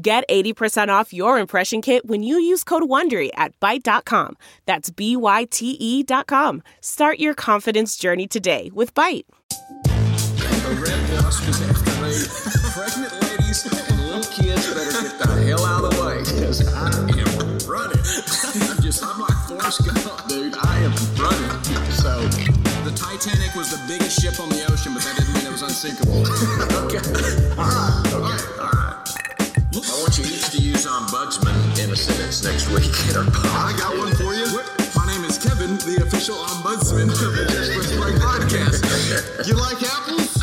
Get 80% off your impression kit when you use code WONDERY at Byte.com. That's B-Y-T-E dot com. Start your confidence journey today with Byte. Pregnant ladies and little kids better get the hell out of the way. Because I am running. I'm just, I'm like Forrest Gump, dude. I am running. So, the Titanic was the biggest ship on the ocean, but that didn't mean it was unsinkable. okay. All right. Okay. All right. I want you each to use ombudsman in a sentence next week in our I got one for you. My name is Kevin, the official ombudsman of the Just Press Play podcast. You like apples?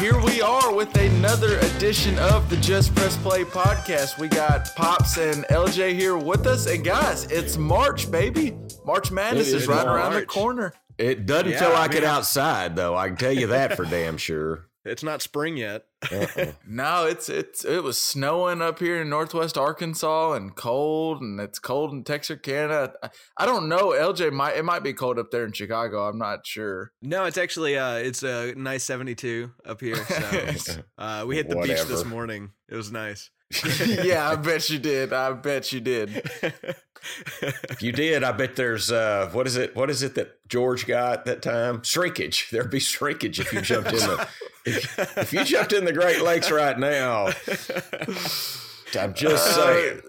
Here we are with another edition of the Just Press Play podcast. We got Pops and LJ here with us. And guys, it's March, baby. March Madness It is is right around the corner. It doesn't Yeah, feel I like it outside, though. I can tell you that for damn sure. It's not spring yet. Uh-uh. No, it's it's it was snowing up here in northwest Arkansas and cold, and it's cold in Texarkana. I, I don't know. LJ might it might be cold up there in Chicago. I'm not sure. No, it's actually uh it's a nice 72 up here. So uh we hit the beach this morning. It was nice. yeah, I bet you did. I bet you did. If you did, I bet there's uh, what is it? What is it that George got that time? Shrinkage. There'd be shrinkage if you jumped in the if, if you jumped in the Great Lakes right now. I'm just saying.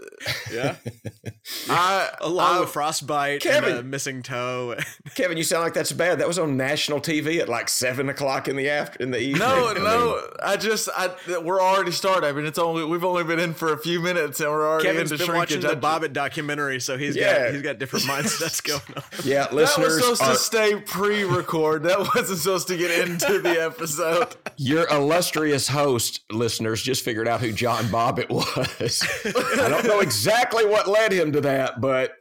Yeah. I Along I- with frostbite uh, Kevin. and a missing toe. Kevin, you sound like that's bad. That was on national TV at like seven o'clock in the after in the evening. No, I mean, no. I just, I, we're already started. I mean, it's only we've only been in for a few minutes, and we're already Kevin's into been watching the Bobbitt documentary, so he's Yeah. got he's got different mindsets going on. Yeah, That was listeners, supposed are, to stay pre-record. That wasn't supposed to get into the episode. your illustrious host, listeners, just figured out who John Bobbitt was. I don't know exactly what led him to that, but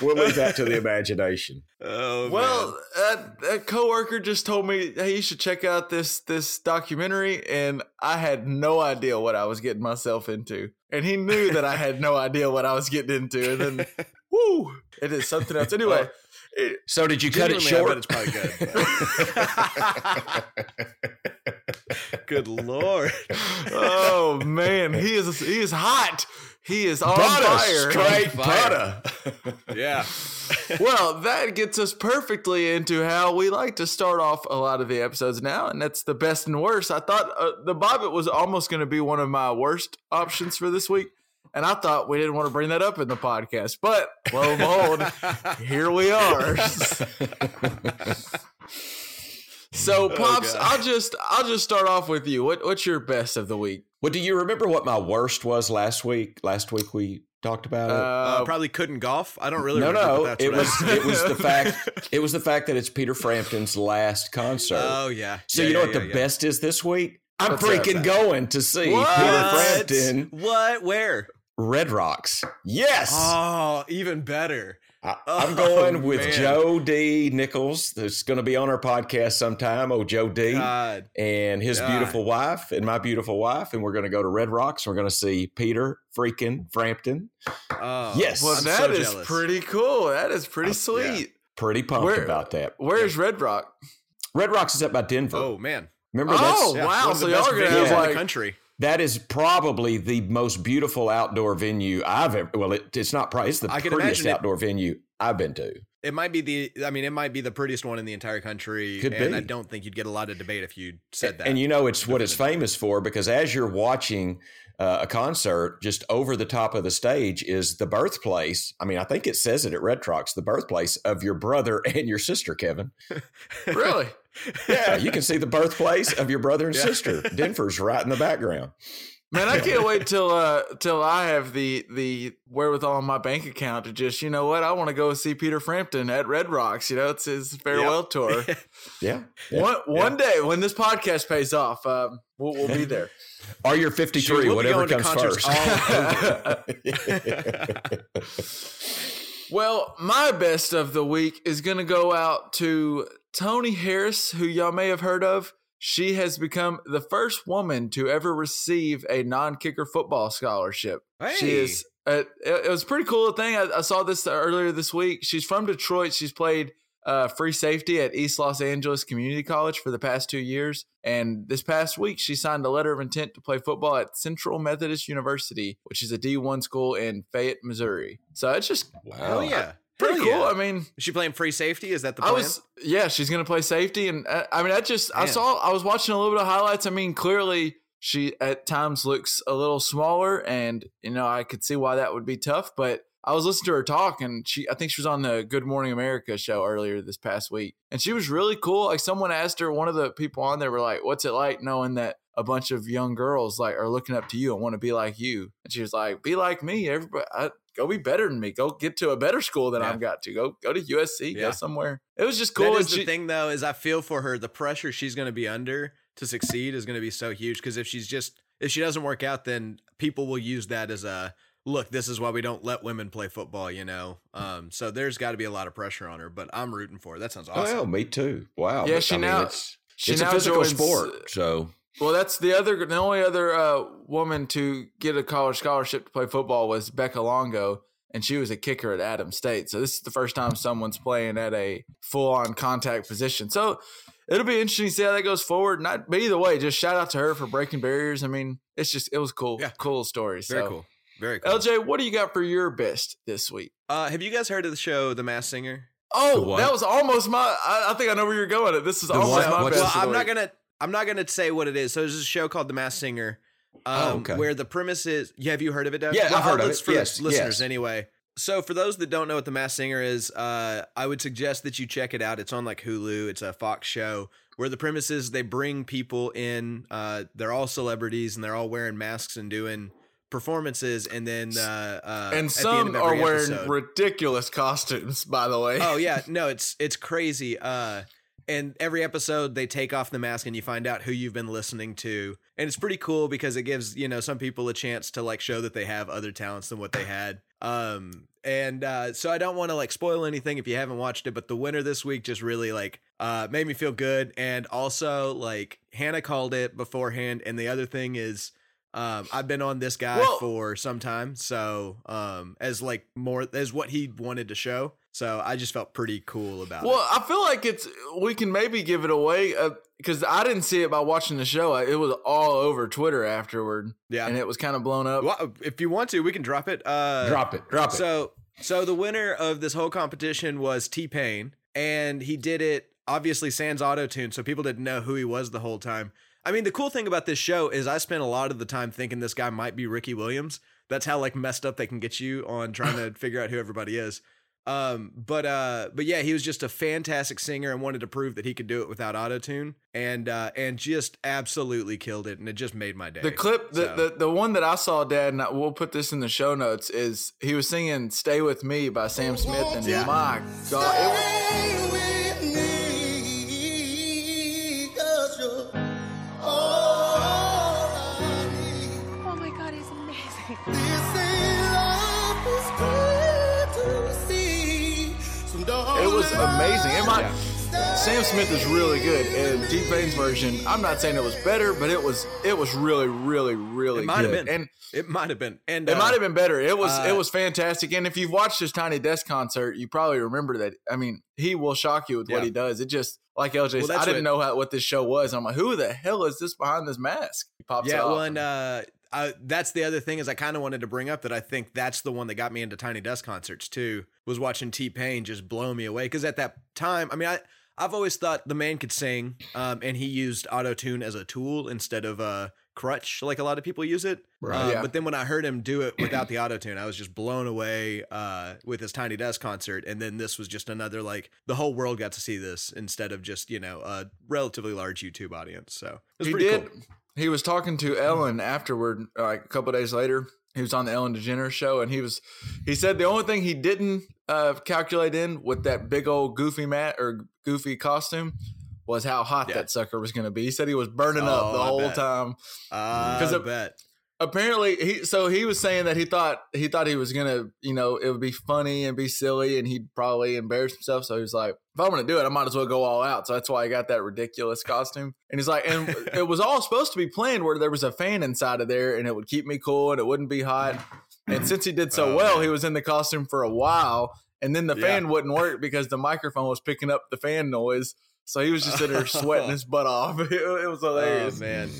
we'll leave that to the imagination. Oh Well, a, a coworker just told me, "Hey, you should check out this this documentary," and I had no idea what I was getting myself into, and he knew that I had no idea what I was getting into, and then, whoo, it is something else. Anyway, it, So, did you cut it Genuinely, I short? bet it's probably good. Good lord. oh man, he is he is hot. He is on Butter, fire. straight Fire. butter. Yeah. well, that gets us perfectly into how we like to start off a lot of the episodes now, and that's the best and worst. I thought uh, the Bobbitt was almost going to be one of my worst options for this week, and I thought we didn't want to bring that up in the podcast, but lo and behold, here we are. so, pops, God. I'll just I'll just start off with you. What what's your best of the week? Well, do you remember what my worst was last week? Last week we talked about it. Uh, probably couldn't golf. I don't really no, remember. no, but that's it what I- was it was the fact it was the fact that it's Peter Frampton's last concert. Oh yeah. so Yeah, you know yeah, what yeah, the yeah. best is this week? I'm What's freaking going to see What? Peter Frampton What? Where? Red Rocks. Yes. Oh, even better. I, I'm Oh, going with man. Joe D. Nichols. That's going to be on our podcast sometime. Oh, Joe D. God. and his God. beautiful wife and my beautiful wife. And we're going to go to Red Rocks. We're going to see Peter freaking Frampton. Oh, Yes. Well, I'm that so is jealous. pretty cool. That is pretty Uh, sweet. Pretty pumped Where- about that. Where's Red Rock? Red Rocks is up by Denver. Oh man. Remember Oh, that's Yeah, wow. So y'all are gonna have in the like country. That is probably the most beautiful outdoor venue I've ever. Well, it, it's not probably it's the prettiest imagine it- outdoor venue I've been to. It might be the. I mean, it might be the prettiest one in the entire country. Could and be. I don't think you'd get a lot of debate if you said that. And you know, it's what it's famous for because as you're watching uh, a concert, just over the top of the stage is the birthplace. I mean, I think it says it at Red Rocks, the birthplace of your brother and your sister, Kevin. really. Yeah, you can see the birthplace of your brother and Yeah. sister. Denver's right in the background. Man, I can't wait till uh till I have the the wherewithal on my bank account to just you know what I want to go see Peter Frampton at Red Rocks. You know, it's his farewell tour. Yeah. yeah. One one day when this podcast pays off, um, we'll, we'll be there. Are you're 53, We'll whatever going comes concerts first. Well, my best of the week is going to go out to Toni Harris, who y'all may have heard of. She has become the first woman to ever receive a non-kicker football scholarship. She is. Uh, it, was a pretty cool thing. I, I saw this earlier this week. She's from Detroit. She's played uh, free safety at East Los Angeles Community College for the past two years. And this past week, she signed a letter of intent to play football at Central Methodist University, which is a D1 school in Fayette, Missouri. So it's just Hell yeah. Pretty cool. yeah. I mean, Is she playing free safety? Is that the plan? I was yeah, she's gonna play safety, and uh, I mean, I just I saw I was watching a little bit of highlights. I mean, clearly she at times looks a little smaller, and you know I could see why that would be tough. But I was listening to her talk, and she I think she was on the Good Morning America show earlier this past week, and she was really cool. Like someone asked her, one of the people on there were like, "What's it like knowing that?" A bunch of young girls like are looking up to you and want to be like you, and she was like, "Be like me, everybody. I, go be better than me. Go get to a better school than Yeah. I've got to. Go go to USC. Go somewhere." It was just cool. That and is the thing, though, is I feel for her. The pressure she's going to be under to succeed is going to be so huge. Because if she's just if she doesn't work out, then people will use that as a look. This is why we don't let women play football. You know, um, so there's got to be a lot of pressure on her. But I'm rooting for her. That sounds awesome. Well, me too. Wow. Yeah, But, she I mean, now- it's, she it's a physical joins- sport. So, Well, that's the other, the only other uh, woman to get a college scholarship to play football was Becca Longo, and she was a kicker at Adams State. So this is the first time someone's playing at a full-on contact position. So it'll be interesting to see how that goes forward. Not, but either way, just shout out to her for breaking barriers. I mean, it's just it was cool, Yeah. cool story. Very so. cool. Very cool. LJ, what do you got for your best this week? Uh, have you guys heard of the show The Masked Singer? Oh, what? that was almost my. I, I think I know where you're going. At this is The almost what? my What's- best. Well, I'm not gonna. I'm not gonna say what it is. So there's a show called The Masked Singer, um, Oh, okay. where the premise is. Yeah, have you heard of it, Doug? Yeah, I've heard of it's it. For Yes, listeners yes. anyway. So for those that don't know what The Masked Singer is, uh, I would suggest that you check it out. It's on like Hulu. It's a Fox show where the premise is they bring people in. Uh, they're all celebrities and they're all wearing masks and doing performances, and then uh, uh, and the some are wearing episode- ridiculous costumes. By the way. oh yeah, no, it's it's crazy. Uh, and every episode they take off the mask and you find out who you've been listening to, and it's pretty cool because it gives you know some people a chance to like show that they have other talents than what they had. Um, and uh, so I don't want to like spoil anything if you haven't watched it, but the winner this week just really like uh made me feel good, and also like Hannah called it beforehand, and the other thing is. Um, I've been on this guy Well- for some time, so um, as like more as what he wanted to show, so I just felt pretty cool about Well, it. Well, I feel like it's we can maybe give it away because I didn't see it by watching the show. It was all over Twitter afterward, Yeah. and it was kind of blown up. Well, if you want to, we can drop it. Uh, drop it. Drop it. So, so the winner of this whole competition was T Pain, and he did it obviously sans auto tune, so people didn't know who he was the whole time. I mean, the cool thing about this show is I spent a lot of the time thinking this guy might be Ricky Williams. That's how like messed up they can get you on trying to figure out who everybody is. Um, but uh, but yeah, he was just a fantastic singer and wanted to prove that he could do it without auto tune, and uh, and just absolutely killed it, and it just made my day. The clip, the, So- the the one that I saw, Dad, and I, we'll put this in the show notes, is he was singing "Stay with Me" by Sam Smith, and Yeah. my God, it was, Oh my god, he's amazing. Was amazing. Might. Sam Smith is really good, and T Pain's version. I'm not saying it was better, but it was it was really, really, really It might have good. been. And It might have been, and It uh, might have been better. It was uh, it was fantastic. And if you've watched his Tiny Desk concert, you probably remember that. I mean, he will shock you with what he does. It just like LJ said, Well, I didn't what- know how, what this show was. I'm like, who the hell is this behind this mask? He pops Yeah, off. well, and uh, I, that's the other thing is I kind of wanted to bring up that I think that's the one that got me into Tiny Desk concerts too. Was watching T Pain just blow me away because at that time, I mean, I I've always thought the man could sing, um, and he used auto tune as a tool instead of a crutch like a lot of people use it. Right. Um, Yeah. But then when I heard him do it without the auto tune, I was just blown away uh, with his Tiny Desk concert. And then this was just another like the whole world got to see this instead of just you know a relatively large YouTube audience. So it was he pretty did. cool. He was talking to Ellen afterward, like a couple days later. He was on the Ellen DeGeneres show, and he was he said the only thing he didn't uh, calculate in with that big old goofy mat or goofy costume was how hot Yeah. that sucker was going to be. He said he was burning up Oh, the I whole bet. time. I 'Cause it- bet. Apparently he so he was saying that he thought he thought he was gonna you know it would be funny and be silly and he'd probably embarrass himself. So he was like if i'm gonna do it i might as well go all out. So that's why i got that ridiculous costume. And he's like and it was all supposed to be planned where there was a fan inside of there and it would keep me cool and it wouldn't be hot. And since he did so Oh, well man. he was in the costume for a while and then the Yeah. fan wouldn't work because the microphone was picking up the fan noise. So he was just sitting there sweating his butt off. It, it was oh, hilarious. Oh man.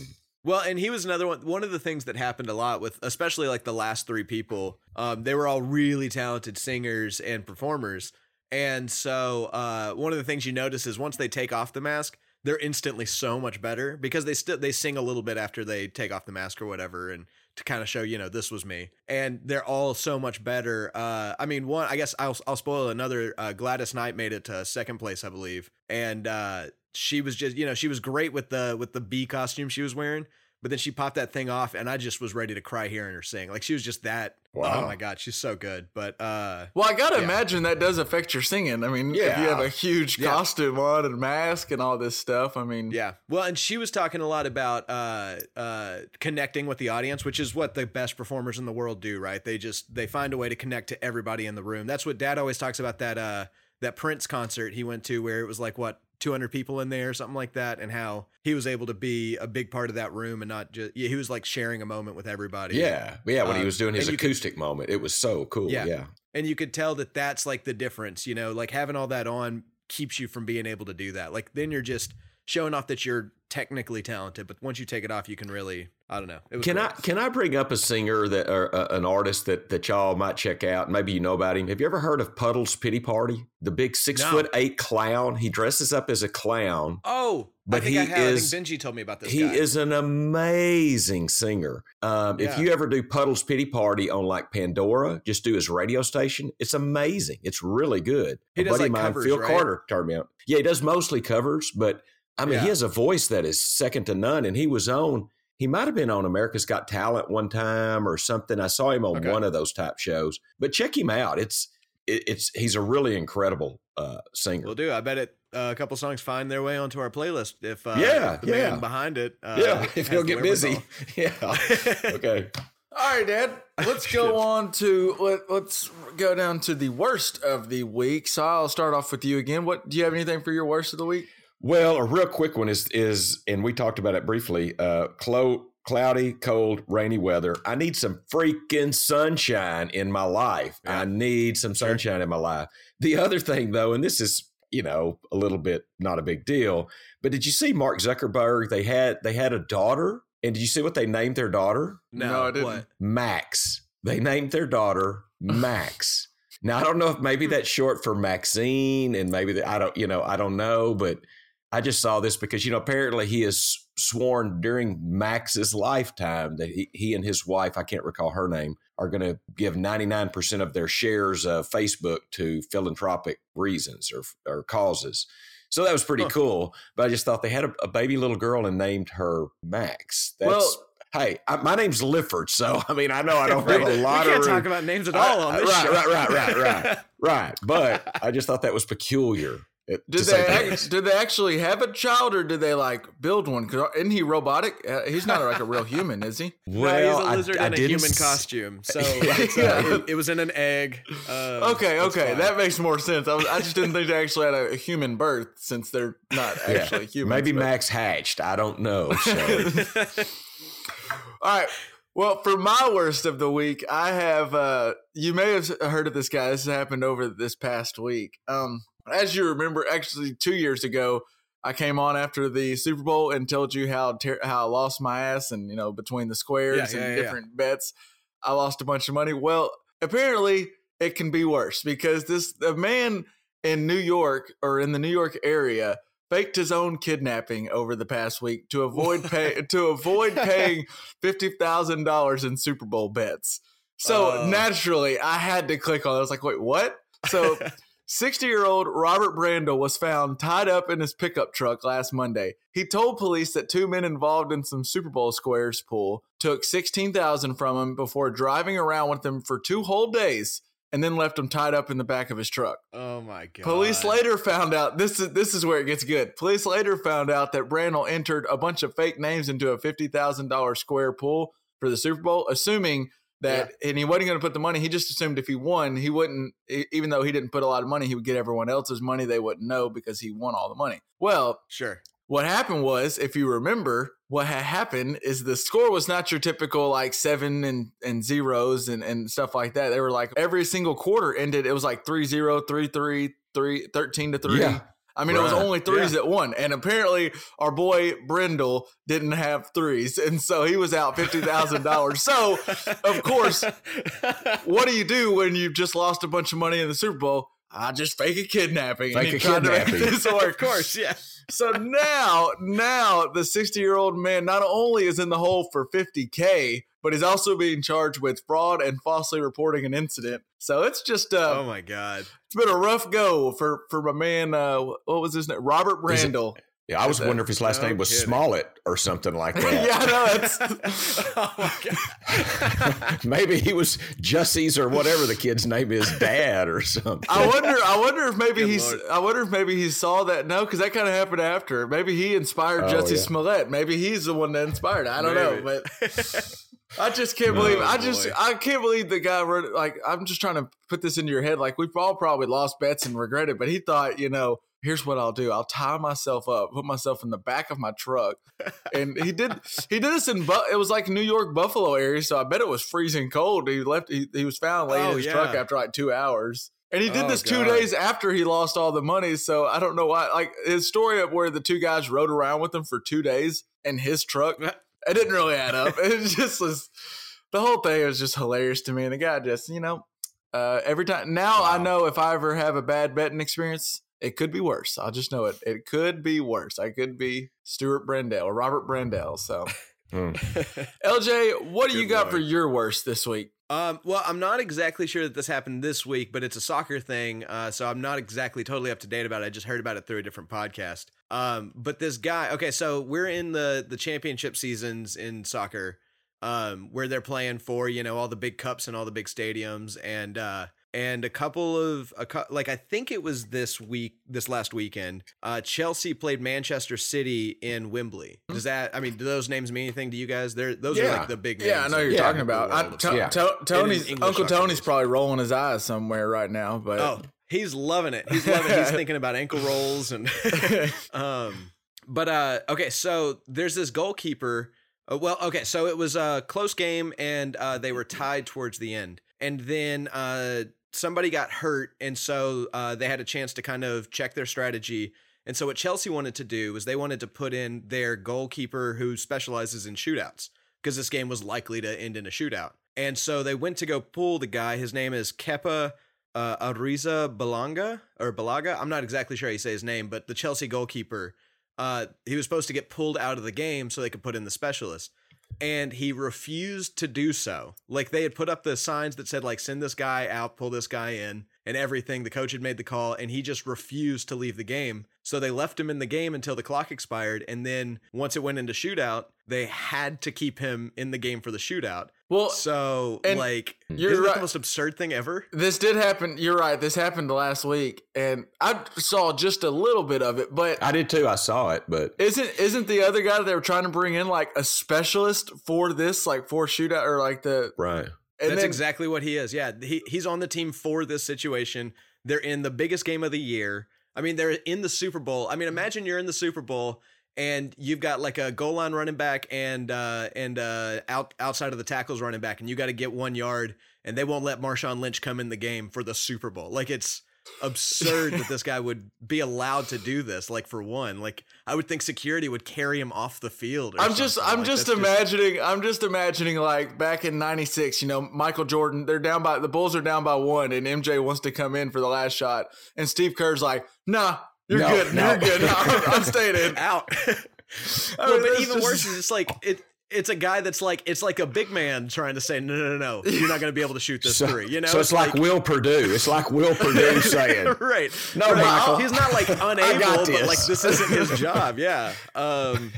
Well, and he was another one. One of the things that happened a lot with, especially like the last three people, um, they were all really talented singers and performers. And so, uh, one of the things you notice is once they take off the mask, they're instantly so much better because they still they sing a little bit after they take off the mask or whatever, and to kind of show you know this was me. And they're all so much better. Uh, I mean, one I guess I'll I'll spoil another. Uh, Gladys Knight made it to second place, I believe, and uh, she was just you know she was great with the with the bee costume she was wearing but then she popped that thing off and i just was ready to cry hearing her sing like she was just that Wow. oh my god she's so good but uh Well, I gotta Yeah. imagine that does affect your singing. I mean, if you have a huge Yeah. costume on and mask and all this stuff, I mean, yeah well and she was talking a lot about uh uh connecting with the audience which is what the best performers in the world do right they just they find a way to connect to everybody in the room that's what dad always talks about that uh that prince concert he went to where it was like what 200 people in there something like that and how he was able to be a big part of that room and not just yeah he was like sharing a moment with everybody Yeah, yeah. When he Uh, was doing his you could- acoustic moment, it was so cool. Yeah. Yeah, and you could tell that that's like the difference you know like having all that on keeps you from being able to do that like then you're just showing off that you're technically talented but once you take it off you can really i don't know it was Can great. I can I bring up a singer that or uh, an artist that that y'all might check out? Maybe you know about him. Have you ever heard of Puddles Pity Party? The big six No. foot eight clown. He dresses up as a clown. oh But i think he is- i think benji told me about this He guy. is an amazing singer. Um, If you ever do Puddles Pity Party on like Pandora, just do his radio station. It's amazing. It's really good. He a does, buddy like, of mine, covers, Phil right? Carter, turned me on. Yeah, he does mostly covers, but I mean, he has a voice that is second to none. And he was on. He might have been on America's Got Talent one time or something. I saw him on Okay. one of those type shows. But check him out. It's it, it's he's a really incredible uh, singer. will do i bet it uh, a couple songs find their way onto our playlist if uh Yeah, if the yeah. man behind it uh, yeah, if he'll get busy. Yeah. okay. All right, Dad. Let's go on to let, let's go down to the worst of the week. So I'll start off with you again. What do you have anything for your worst of the week? Well, a real quick one is is, and we talked about it briefly. Uh, clo- cloudy, cold, rainy weather. I need some freaking sunshine in my life. Yeah. I need some sunshine in my life. The other thing, though, and this is you know a little bit not a big deal, but did you see Mark Zuckerberg? They had they had a daughter, and did you see what they named their daughter? no, No, I didn't. what Max. They named their daughter Max. now I don't know if maybe that's short for Maxine, and maybe that I don't, you know, I don't know, but I just saw this because you know apparently he has sworn during Max's lifetime that he, he and his wife, I can't recall her name, are going to give ninety nine percent of their shares of Facebook to philanthropic reasons or or causes. So that was pretty Huh. cool. But I just thought they had a, a baby little girl and named her Max. That's Well- hey, I, my name's Lifford, so I mean I know I don't have a lot can't of talk about names at all on this right, show right, right, right, right, right. But I just thought that was peculiar. Uh, Did they say act, did they actually have a child or did they like build one? Cause isn't he robotic? Uh, he's not like a real human, is he? Well, he's a lizard I, I in a didn't human s- costume. So Yeah. uh, it, it was in an egg. Um, Okay, okay, fine. that makes more sense. I, was, I just didn't think they actually had a, a human birth since they're not Yeah. actually human. Maybe Max hatched. I don't know. So. All right. Well, for my worst of the week, I have. uh You may have heard of this guy. This happened over this past week. Um, as you remember, actually two years ago, I came on after the Super Bowl and told you how ter- how I lost my ass, and you know between the squares Yeah, yeah, and yeah, different bets, I lost a bunch of money. Well, apparently it can be worse because this a man in New York or in the New York area faked his own kidnapping over the past week to avoid pay to avoid paying fifty thousand dollars in Super Bowl bets. So Oh. naturally, I had to click on. it. I was like, "Wait, what?" So 60 year old Robert Brandel was found tied up in his pickup truck last Monday. He told police that two men involved in some Super Bowl squares pool took 16000 from him before driving around with him for two whole days and then left him tied up in the back of his truck. Oh my god. Police later found out this is this is where it gets good. Police later found out that Brandel entered a bunch of fake names into a fifty thousand dollar square pool for the Super Bowl, assuming that and he wasn't going to put the money. He just assumed if he won, he wouldn't. Even though he didn't put a lot of money, he would get everyone else's money. They wouldn't know because he won all the money. Well, Sure. what happened was, if you remember, what had happened is the score was not your typical like seven and, and zeros and, and stuff like that. They were like every single quarter ended, it was like 3 0, 3 3, 3 13 to 3. Yeah. I mean, it was only threes that won. And apparently, our boy Brindle didn't have threes. And so he was out $50,000. so, of course, what do you do when you've just lost a bunch of money in the Super Bowl? I just fake a kidnapping. and Fake he a tried to make kidnapping. this work. of course, yeah. So now, now the 60 year old man not only is in the hole for 50K, but he's also being charged with fraud and falsely reporting an incident. So it's just, uh, Oh my god. it's been a rough go for, for my man, uh, what was his name? Robert Is it- Brandel. Yeah, I was That's wondering if his last No name was kidding. Smollett or something like that. yeah, I know. That's, oh my god. Maybe he was Jussie's or whatever the kid's name is, dad or something. I wonder. I wonder if maybe Good he's. Lord. I wonder if maybe he saw that. No, because that kind of happened after. Maybe he inspired Oh, Jesse yeah. Smollett. Maybe he's the one that inspired. it. I don't know, but I just can't Oh, believe. I just. boy. I can't believe the guy. wrote- Like I'm just trying to put this into your head. Like we've all probably lost bets and regret it, but he thought, you know. Here's what I'll do. I'll tie myself up, put myself in the back of my truck, and he did. He did this in. Bu- It was like New York Buffalo area, so I bet it was freezing cold. He left. He, he was found laying Oh, in his yeah. truck after like two hours. And he did Oh, this two God. days after he lost all the money. So I don't know why. Like his story of where the two guys rode around with him for two days in his truck, it didn't really add up. It just was the whole thing was just hilarious to me. And the guy just, you know, uh, every time now I know if I ever have a bad betting experience, it could be worse. I'll just know it. It could be worse. I could be Stuart Brendel or Robert Brendel. So Hmm. LJ, what do you got lord. for your worst this week? Um, well, I'm not exactly sure that this happened this week, but it's a soccer thing, uh, so I'm not exactly totally up to date about it. I just heard about it through a different podcast. Um, but this guy, okay, so we're in the the championship seasons in soccer, um, where they're playing for you know all the big cups and all the big stadiums, and uh, and a couple of a cou- like I think it was this week, this last weekend, uh, Chelsea played Manchester City in Wembley. Does that? I mean, do those names mean anything to you guys? They're those are like the big names. Yeah, I know you're Yeah. talking about. I, To- Yeah. To- Tony's Uncle Tony's probably rolling his eyes somewhere right now. But Oh, he's loving it. He's loving it. He's thinking about ankle rolls and um but uh okay, so there's this goalkeeper. Uh, well, okay, so it was a close game and uh they were tied towards the end. And then uh somebody got hurt and so uh they had a chance to kind of check their strategy. And so what Chelsea wanted to do was they wanted to put in their goalkeeper who specializes in shootouts because this game was likely to end in a shootout. And so they went to go pull the guy. His name is Kepa uh, Ariza Balanga or Balaga. I'm not exactly sure how you say his name, but the Chelsea goalkeeper, uh, he was supposed to get pulled out of the game so they could put in the specialist. And he refused to do so. Like they had put up the signs that said, like, send this guy out, pull this guy in, and everything. The coach had made the call, and he just refused to leave the game. So they left him in the game until the clock expired. And then once it went into shootout, they had to keep him in the game for the shootout. Well, So, like, you're isn't right. the most absurd thing ever? this did happen. You're right. This happened last week, and I saw just a little bit of it. But I did too. I saw it, but isn't isn't the other guy that they were trying to bring in like a specialist for this, like for shootout or like the? right. And That's then, exactly what he is. Yeah, he he's on the team for this situation. They're in the biggest game of the year. I mean, they're in the Super Bowl. I mean, imagine you're in the Super Bowl and you've got like a goal line running back and uh and uh out outside of the tackles running back and you got to get 1 yard and they won't let Marshawn Lynch come in the game for the Super Bowl. Like it's absurd that this guy would be allowed to do this like for one. Like I would think security would carry him off the field I'm just. I'm Like, just imagining I'm just imagining like back in '96, you know, Michael Jordan. They're down by the Bulls are down by one, and MJ wants to come in for the last shot, and Steve Kerr's like, "Nah, you're No, good, no. you're good. I'm, I'm staying in." out. I well, but even just- worse is it's like it. it's a guy that's like it's like a big man trying to say no no no no you're not going to be able to shoot this So, three. You know, so it's, like, Will Perdue. It's like Will Perdue saying, right. No, right. Michael. He's not like unable, but like this isn't his job. Yeah. Um,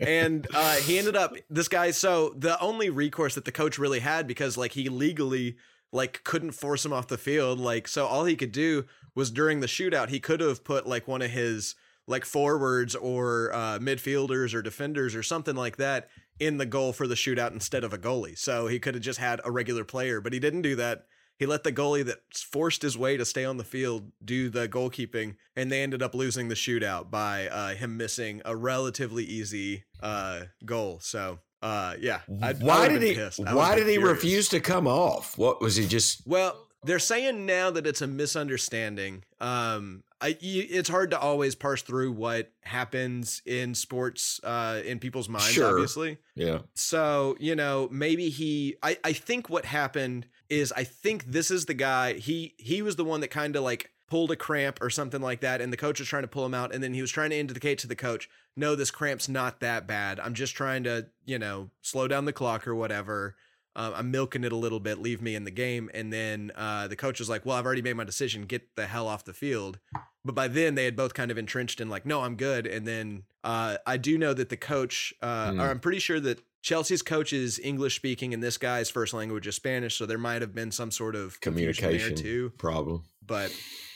and uh, he ended up this guy. So the only recourse that the coach really had because like he legally like couldn't force him off the field. Like so, all he could do was during the shootout he could have put like one of his like forwards or uh, midfielders or defenders or something like that in the goal for the shootout instead of a goalie. So he could have just had a regular player, but he didn't do that. He let the goalie that forced his way to stay on the field do the goalkeeping, and they ended up losing the shootout by uh, him missing a relatively easy uh, goal. So, uh, yeah. I, I "Why did he? Why did he furious. refuse to come off? What was he just? Well, they're saying now that it's a misunderstanding. Um, I, it's hard to always parse through what happens in sports, uh, in people's minds, Sure. obviously. Yeah, So, you know, maybe he I, I think what happened is I think this is the guy he he was the one that kind of like pulled a cramp or something like that and the coach was trying to pull him out and then he was trying to indicate to the coach, "No, this cramp's not that bad. I'm just trying to, you know, slow down the clock or whatever." Uh, I'm milking it a little bit. Leave me in the game. And then uh, the coach was like, "Well, I've already made my decision. Get the hell off the field." But by then, they had both kind of entrenched in like, "No, I'm good." And then uh, I do know that the coach, uh, Hmm. or I'm pretty sure that Chelsea's coach is English speaking, and this guy's first language is Spanish. So there might have been some sort of communication there too. problem. But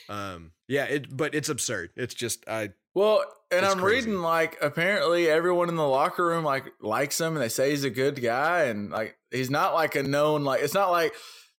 um, yeah, it but it's absurd. It's just I Well, and It's I'm crazy. reading like apparently everyone in the locker room like likes him and they say he's a good guy and like he's not like a known like it's not like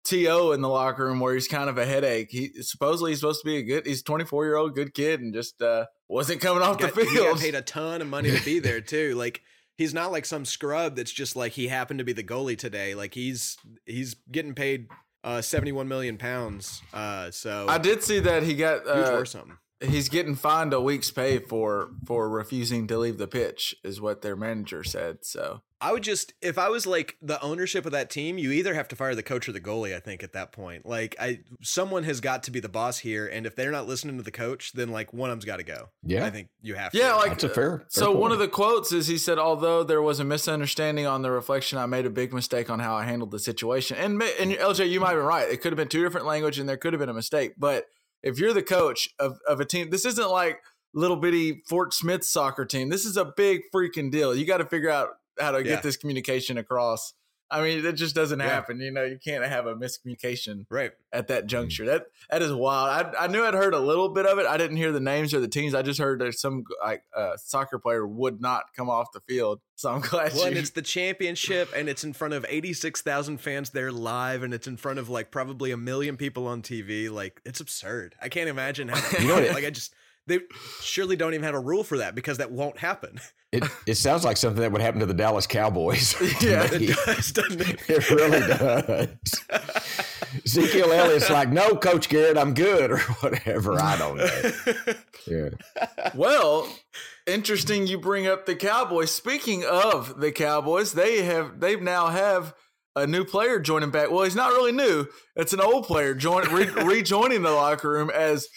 To in the locker room where he's kind of a headache. He supposedly he's supposed to be a good he's 24 year old good kid and just uh wasn't coming off got, the field. paid a ton of money to be there too. Like he's not like some scrub that's just like he happened to be the goalie today. Like he's he's getting paid uh 71 million pounds. Uh so I did see that he got uh, worth something. he's getting fined a week's pay for for refusing to leave the pitch is what their manager said. So I would just if I was like the ownership of that team, you either have to fire the coach or the goalie, I think at that point. Like I someone has got to be the boss here and if they're not listening to the coach, then like one of them's got to go. Yeah. I think you have yeah, to. like That's a fair. Uh, so fair one of the quotes is he said, "Although there was a misunderstanding on the reflection, I made a big mistake on how I handled the situation." And and LJ, you might be right. It could have been two different language, and there could have been a mistake. But if you're the coach of of a team, this isn't like little bitty Fort Smith soccer team. This is a big freaking deal. You got to figure out how to Yeah. get this communication across. I mean, it just doesn't Yeah. happen. You know, you can't have a miscommunication right. at that juncture. That that is wild. I I knew I'd heard a little bit of it. I didn't hear the names or the teams. I just heard that some like uh, soccer player would not come off the field. So I'm glad Well, and it's the championship, and it's in front of 86,000 fans there live, and it's in front of like probably a million people on TV. Like, it's absurd. I can't imagine how, You know like, I just, they surely don't even have a rule for that because that won't happen. It, it sounds like something that would happen to the Dallas Cowboys. Yeah. It does, doesn't it? It really does. Ezekiel Elliott's like, no, Coach Garrett, I'm good, or whatever. I don't know. Yeah. well, interesting. You bring up the Cowboys. Speaking of the Cowboys, they have they've now have a new player joining back. Well, he's not really new. It's an old player joining re, rejoining the locker room as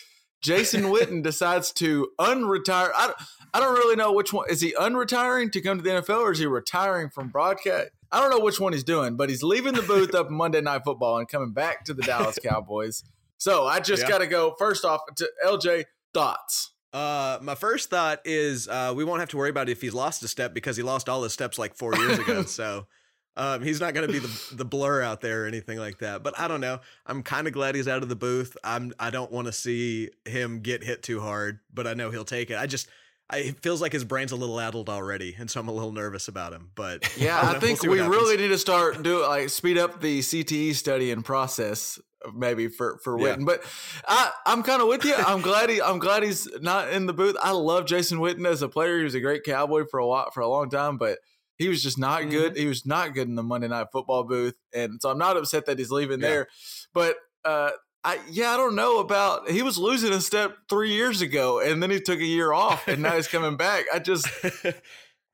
Jason Witten decides to unretire. I don't, I don't really know which one is he unretiring to come to the NFL or is he retiring from broadcast? I don't know which one he's doing, but he's leaving the booth up Monday Night Football and coming back to the Dallas Cowboys. So I just Yeah. got to go first off to LJ thoughts. Uh, my first thought is uh, we won't have to worry about if he's lost a step because he lost all his steps like four years ago. so um, he's not going to be the, the blur out there or anything like that. But I don't know. I'm kind of glad he's out of the booth. I'm I don't want to see him get hit too hard, but I know he'll take it. I just I, it feels like his brain's a little addled already, and so I'm a little nervous about him. But Yeah, don't I think We'll we really need to start do like speed up the CTE study and process maybe for for Yeah. But I I'm kind of with you. I'm glad he I'm glad he's not in the booth. I love Jason Witten as a player. He was a great Cowboy for a lot for a long time, but he was just not Mm-hmm. good. He was not good in the Monday Night Football booth, and so I'm not upset that he's leaving Yeah. there. But uh, I yeah, I don't know about. He was losing a step three years ago, and then he took a year off, and now he's coming back. I just.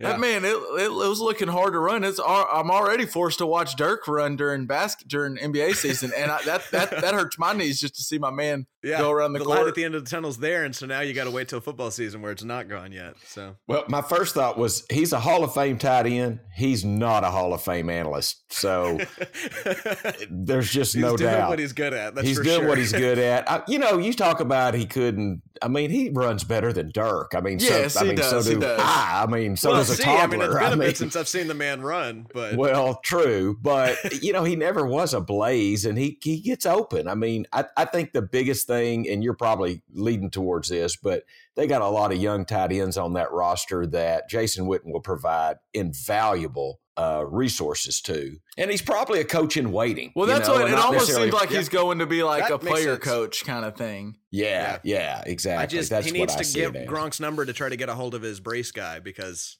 Yeah. That man, it, it, it was looking hard to run. It's I'm already forced to watch Dirk run during basket during NBA season, and I, that that that hurts my knees just to see my man Yeah, go around the, the court. light at the end of the tunnel's there, and so now you got to wait till football season where it's not gone yet. So Well, my first thought was he's a Hall of Fame tight end. He's not a Hall of Fame analyst. So there's just he's no doing doubt. what he's good at. That's he's doing sure. what he's good at. I, you know, you talk about he couldn't. I mean, he runs better than Dirk. I mean, Yes, so, I he mean, does, so he do does. I. I mean, so well, does a see, toddler. I mean, it's been I a mean, bit since I've seen the man run, but well, true, but you know, he never was a blaze, and he he gets open. I mean, I, I think the biggest thing, and you're probably leading towards this, but they got a lot of young tight ends on that roster that Jason Witten will provide invaluable uh, resources to, and he's probably a coach in waiting. well, you that's know, what it almost seems like he's going to be like That a player sense. coach kind of thing. Yeah, yeah, exactly. I just that's he needs what to see get. Gronk's number to try to get a hold of his brace guy because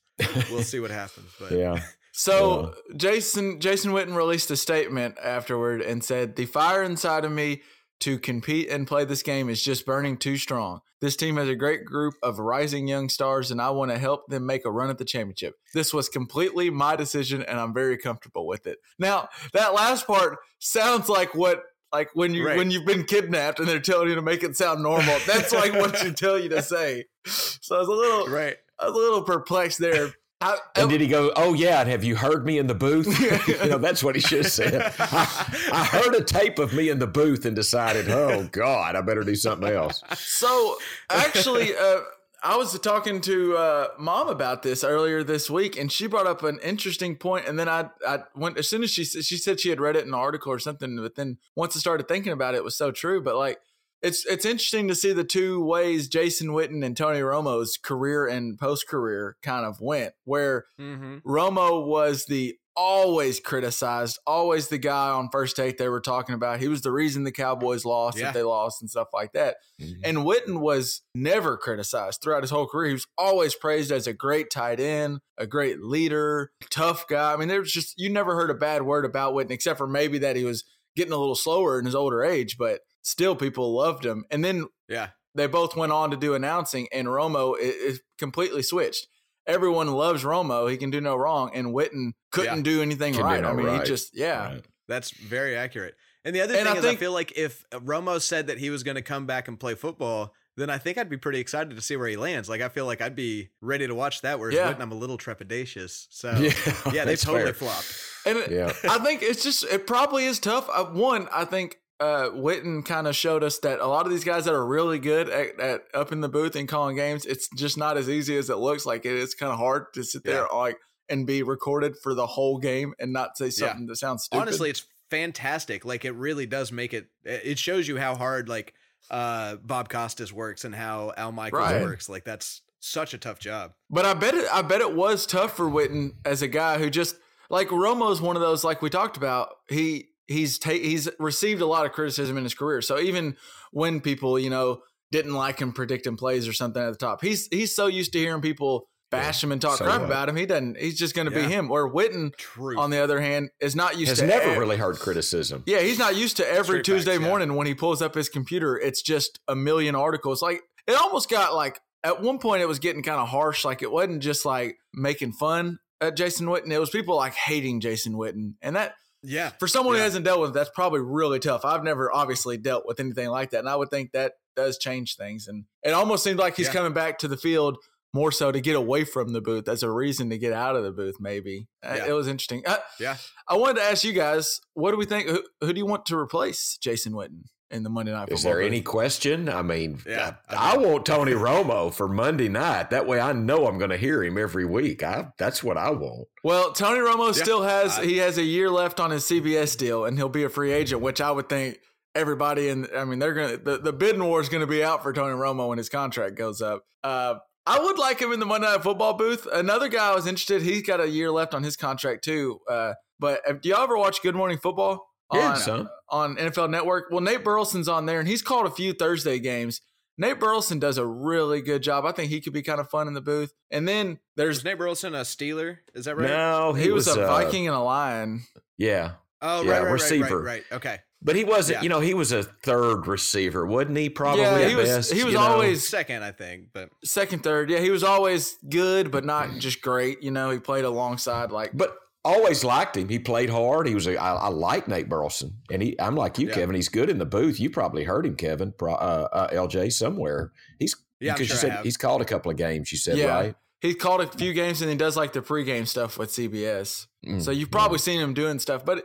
we'll see what happens. But Yeah. So Jason Jason Witten released a statement afterward and said, "The fire inside of me to compete and play this game is just burning too strong. This team has a great group of rising young stars, and I want to help them make a run at the championship. This was completely my decision, and I'm very comfortable with it." Now that last part sounds like what. Like when you Right. when you've been kidnapped and they're telling you to make it sound normal, that's like what you tell you to say. So I was a little, right. I was a little perplexed there. I, And did he go, Oh, yeah, and have you heard me in the booth? you know, that's what he should have said. I, I heard a tape of me in the booth and decided, Oh, God, I better do something else. So actually, uh, I was talking to uh, mom about this earlier this week, and she brought up an interesting point. And then I, I went as soon as she she said she had read it in an article or something, but then once I started thinking about it, it was so true. But like, it's it's interesting to see the two ways Jason Witten and Tony Romo's career and post career kind of went, where Mm-hmm. Romo was the always criticized, always the guy on first take they were talking about. He was the reason the Cowboys lost, Yeah. that they lost, and stuff like that. And Witten was never criticized throughout his whole career. He was always praised as a great tight end, a great leader, tough guy. I mean, there was just you never heard a bad word about Witten except for maybe that he was getting a little slower in his older age, but still people loved him. And then Yeah. they both went on to do announcing, and Romo i- is completely switched. Everyone loves Romo; he can do no wrong, and Witten couldn't Yeah. do anything Can do right. no I mean, right. he just yeah. Right. That's very accurate. And the other And thing I is, think- I feel like if Romo said that he was going to come back and play football, then I think I'd be pretty excited to see where he lands. Like I feel like I'd be ready to watch that. Whereas Yeah. Witten, I'm a little trepidatious. So Yeah, yeah, they totally fair. flopped. And it- Yeah. I think it's just it probably is tough. Uh, one, I think uh, Witten kind of showed us that a lot of these guys that are really good at, at up in the booth and calling games, it's just not as easy as it looks. Like it is kind of hard to sit there like and be recorded for the whole game and not say Yeah. something that sounds stupid. Honestly, it's fantastic. Like it really does make it. It shows you how hard like uh Bob Costas works and how Al Michaels Right. works. Like that's such a tough job. But I bet it. I bet it was tough for Witten as a guy who just like Romo's one of those like we talked about. He he's ta- he's received a lot of criticism in his career. So even when people you know didn't like him predicting plays or something at the top, he's he's so used to hearing people bash him and talk So crap what? about him. He doesn't. He's just going to Yeah. be him. Or Witten, True. on the other hand, is not used Has to never really heard criticism. yeah, he's not used to every Straight Tuesday facts, yeah. morning when he pulls up his computer. It's just a million articles. Like it almost got like at one point it was getting kind of harsh. Like it wasn't just like making fun at Jason Witten. It was people like hating Jason Witten, and that yeah. for someone who hasn't dealt with it, that's probably really tough. I've never obviously dealt with anything like that, and I would think that does change things. And it almost seems like he's Yeah. coming back to the field more so to get away from the booth as a reason to get out of the booth. Maybe Uh, Yeah. it was interesting. Uh, Yeah. I wanted to ask you guys, what do we think? Who, who do you want to replace Jason Witten in the Monday Night Football? Booth. Is there booth? any question? I mean, Yeah, I, I I want Tony Romo for Monday night. That way I know I'm going to hear him every week. I, that's what I want. Well, Tony Romo Yeah. still has I- he has a year left on his CBS deal, and he'll be a free agent, which I would think everybody in I mean they're gonna the, the bidding war is gonna be out for Tony Romo when his contract goes up. Uh, I would like him in the Monday Night Football booth. Another guy I was interested. He's got a year left on his contract too. Uh, but do y'all ever watch Good Morning Football? Yeah, on, son. on NFL Network. Well, Nate Burleson's on there, and he's called a few Thursday games. Nate Burleson does a really good job. I think he could be kind of fun in the booth. And then there's Is Nate Burleson a Steeler? Is that right? No, he, he, was, a uh, Viking and a Lion. Yeah, Oh, Yeah, right, right, right, receiver. right, right. Okay. but he wasn't. Yeah. You know, he was a third receiver, wasn't he? Probably Yeah, at he was- best, he was you know? always- Second, I think, but second, third. Yeah, he was always good, but not just great. You know, he played alongside like. But always liked him. He played hard. He was a, I, I like Nate Burleson, and he. I'm like you, Yeah. Kevin. He's good in the booth. You probably heard him, Kevin. Pro, uh, uh, LJ somewhere. He's Yeah, because sure you said he's called a couple of games. You said Yeah. right. He called a few games and he does like the pregame stuff with CBS. Mm, So you've probably seen him doing stuff, but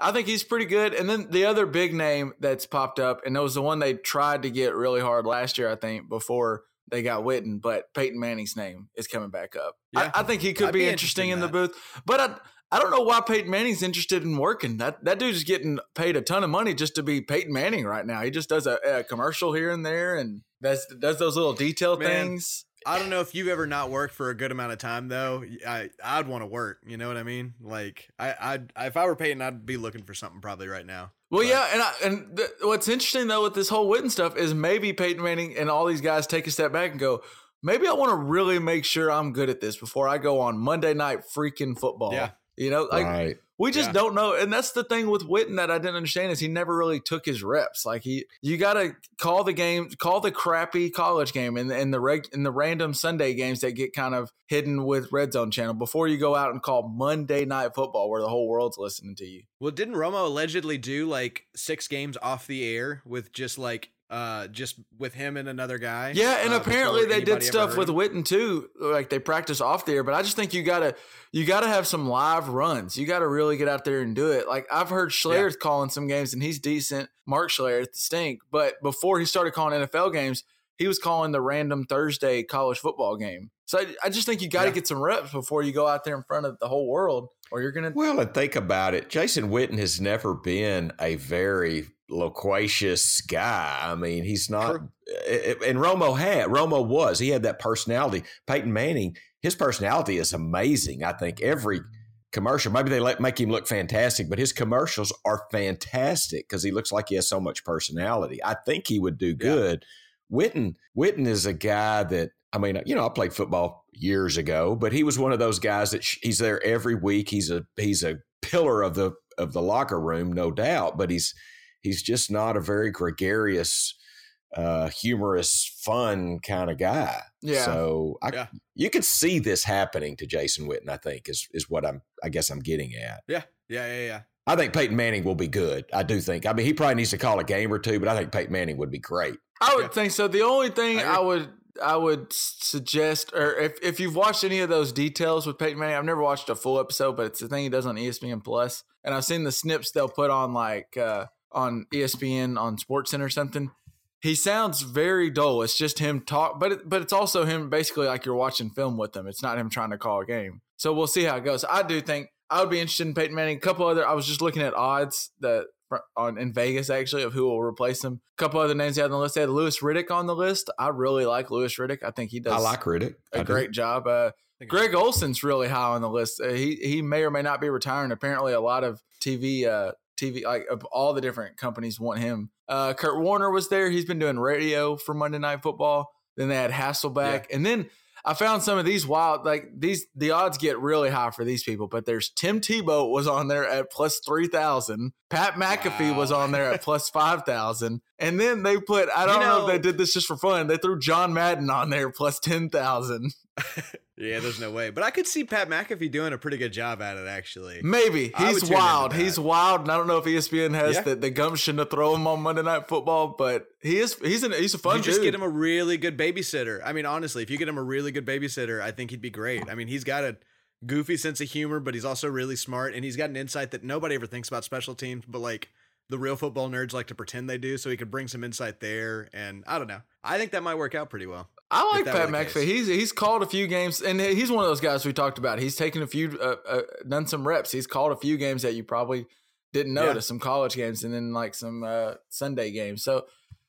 I think he's pretty good. And then the other big name that's popped up, and it was the one they tried to get really hard last year, I think, before they got Witten, but Peyton Manning's name is coming back up. Yeah. I, I think he could I'd be, be interesting in interested the booth, but I, I don't know why Peyton Manning's interested in working. That that dude's getting paid a ton of money just to be Peyton Manning right now. He just does a, a commercial here and there, and does does those little detail Man. things. I don't know if you've ever not worked for a good amount of time though. I I'd want to work. You know what I mean? Like I I'd if I were Peyton, I'd be looking for something probably right now. Well, But- yeah, and I, and th- what's interesting though with this whole Witten stuff is maybe Peyton Manning and all these guys take a step back and go, maybe I want to really make sure I'm good at this before I go on Monday night freaking football. Yeah. You know, like right. we just Yeah. don't know, and that's the thing with Witten that I didn't understand is he never really took his reps. Like he, you got to call the game, call the crappy college game, and and the reg and the random Sunday games that get kind of hidden with Red Zone Channel before you go out and call Monday Night Football where the whole world's listening to you. Well, didn't Romo allegedly do like six games off the air with just like uh just with him and another guy? Yeah, and uh, apparently they did stuff with him? Witten too. Like they practice off there, but I just think you gotta you gotta have some live runs. You gotta really get out there and do it. Like I've heard Schlereth calling some games and he's decent. Mark Schlereth stink, but before he started calling NFL games, he was calling the random Thursday college football game. So I, I just think you got to Yeah. get some reps before you go out there in front of the whole world, or you're gonna. Well, and think about it. Jason Witten has never been a very loquacious guy. I mean, he's not. And Romo had. Romo was. He had that personality. Peyton Manning, his personality is amazing. I think every commercial, maybe they let, make him look fantastic, but his commercials are fantastic because he looks like he has so much personality. I think he would do good. Witten, Witten is a guy that I mean, you know, I played football years ago, but he was one of those guys that sh- he's there every week. He's a he's a pillar of the of the locker room, no doubt. But he's he's just not a very gregarious, uh, humorous, fun kind of guy. Yeah. So I, Yeah. you could see this happening to Jason Witten. I think is is what I'm. I guess I'm getting at. Yeah, yeah, yeah, yeah. I think Peyton Manning will be good. I do think. I mean, he probably needs to call a game or two, but I think Peyton Manning would be great. I would Yeah. think so. The only thing I I, would I would suggest, or if, if you've watched any of those details with Peyton Manning, I've never watched a full episode, but it's the thing he does on ESPN Plus, and I've seen the snips they'll put on like uh, on ESPN on SportsCenter or something. He sounds very dull. It's just him talk, but it, but it's also him basically like you're watching film with him. It's not him trying to call a game. So we'll see how it goes. I do think I would be interested in Peyton Manning. A couple other. I was just looking at odds that on in Vegas actually of who will replace him. A couple other names they had on the list. They had Louis Riddick on the list. I really like Louis Riddick. I think he does I like Riddick. I a do. great job. Uh, Greg Olsen's really high on the list. Uh, he he may or may not be retiring. Apparently, a lot of TV uh, TV like all the different companies want him. Uh, Kurt Warner was there. He's been doing radio for Monday Night Football. Then they had Hasselbeck, and then I found some of these wild like these. The odds get really high for these people, but there's Tim Tebow was on there at plus three thousand. Pat McAfee was on there at plus five thousand, and then they put I don't know, know- if they did this just for fun. They threw John Madden on there plus ten thousand. Yeah, there's no way. But I could see Pat McAfee doing a pretty good job at it, actually. Maybe he's wild. He's wild, and I don't know if ESPN has Yeah. the, the gumption to throw him on Monday Night Football, but he is he's an he's a fun you just dude. get him a really good babysitter. I mean, honestly, if you get him a really good babysitter, I think he'd be great. I mean, he's got a goofy sense of humor, but he's also really smart, and he's got an insight that nobody ever thinks about special teams, but like the real football nerds like to pretend they do. So he could bring some insight there, and I don't know. I think that might work out pretty well. I like Pat McAfee. He's he's called a few games, and he's one of those guys we talked about. He's taken a few, uh, uh, done some reps. He's called a few games that you probably didn't Yeah. notice, some college games, and then like some uh, Sunday games. So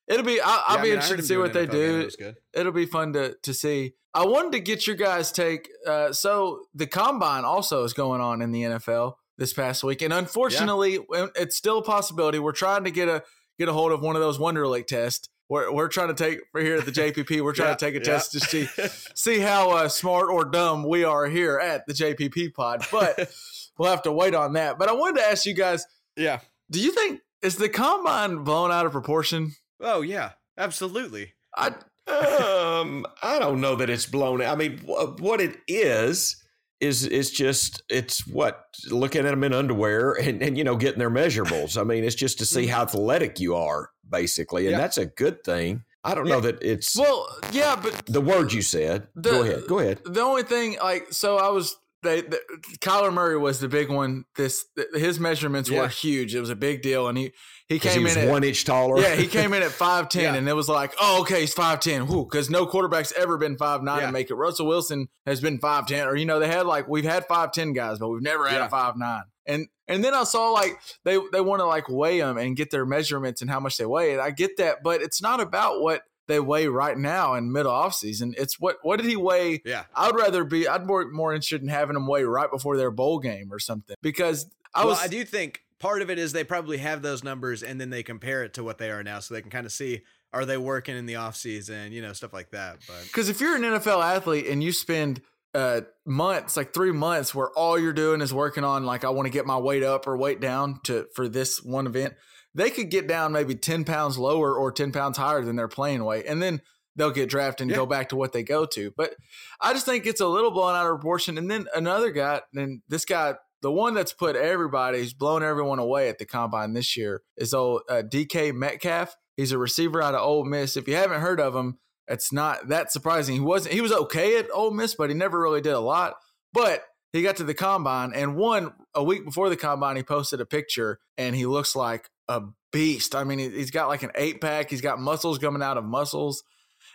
it'll be. I'll, I'll Yeah, be mean, I heard interested to see what they do. it was good. it'll be fun to to see. I wanted to get your guys' take. Uh, so the combine also is going on in the NFL this past week, and unfortunately, it's still a possibility. We're trying to get a get a hold of one of those Wonderlic tests. We're, we're trying to take for here at the JPP. We're trying Yeah, to take a yeah. test to see see how uh, smart or dumb we are here at the JPP pod, but we'll have to wait on that. But I wanted to ask you guys: Yeah. Do you think is the combine blown out of proportion? Oh yeah, absolutely. I um, I don't know that it's blown. I mean, wh- what it is is is just it's what looking at them in underwear and and you know getting their measurables. I mean, it's just to see how athletic you are, basically, and Yeah. that's a good thing. I don't know that it's Well, yeah, but the word you said. The- go ahead. Go ahead. The only thing, like, so I was. They, the, Kyler Murray was the big one. This his measurements Yeah. were huge. It was a big deal, and he he he came was in at one inch taller. yeah he came in at five ten, Yeah. and it was like oh okay he's five ten, because no quarterback's ever been five nine Yeah. and make it. Russell Wilson has been five ten, or you know they had like we've had five ten guys, but we've never had Yeah. a five nine. And and then I saw like they they want to like weigh them and get their measurements and how much they weigh. And I get that, but it's not about what they weigh right now in middle off season. It's what what did he weigh? Yeah. I'd rather be I'd more more interested in having them weigh right before their bowl game or something because I was well, I do think part of it is they probably have those numbers and then they compare it to what they are now so they can kind of see are they working in the off season, you know, stuff like that. But because if you're an NFL athlete and you spend uh, months, like three months, where all you're doing is working on like I want to get my weight up or weight down to for this one event, they could get down maybe ten pounds lower or ten pounds higher than their playing weight, and then they'll get drafted and Yeah. go back to what they go to. But I just think it's a little blown out of proportion. And then another guy, and this guy, the one that's put everybody, who's blown everyone away at the combine this year, is old uh, DK Metcalf. He's a receiver out of Ole Miss. If you haven't heard of him, it's not that surprising. He wasn't. He was okay at Ole Miss, but he never really did a lot. But he got to the combine, and one a week before the combine, he posted a picture, and he looks like a beast. I mean, he- he's got like an eight pack. He's got muscles coming out of muscles,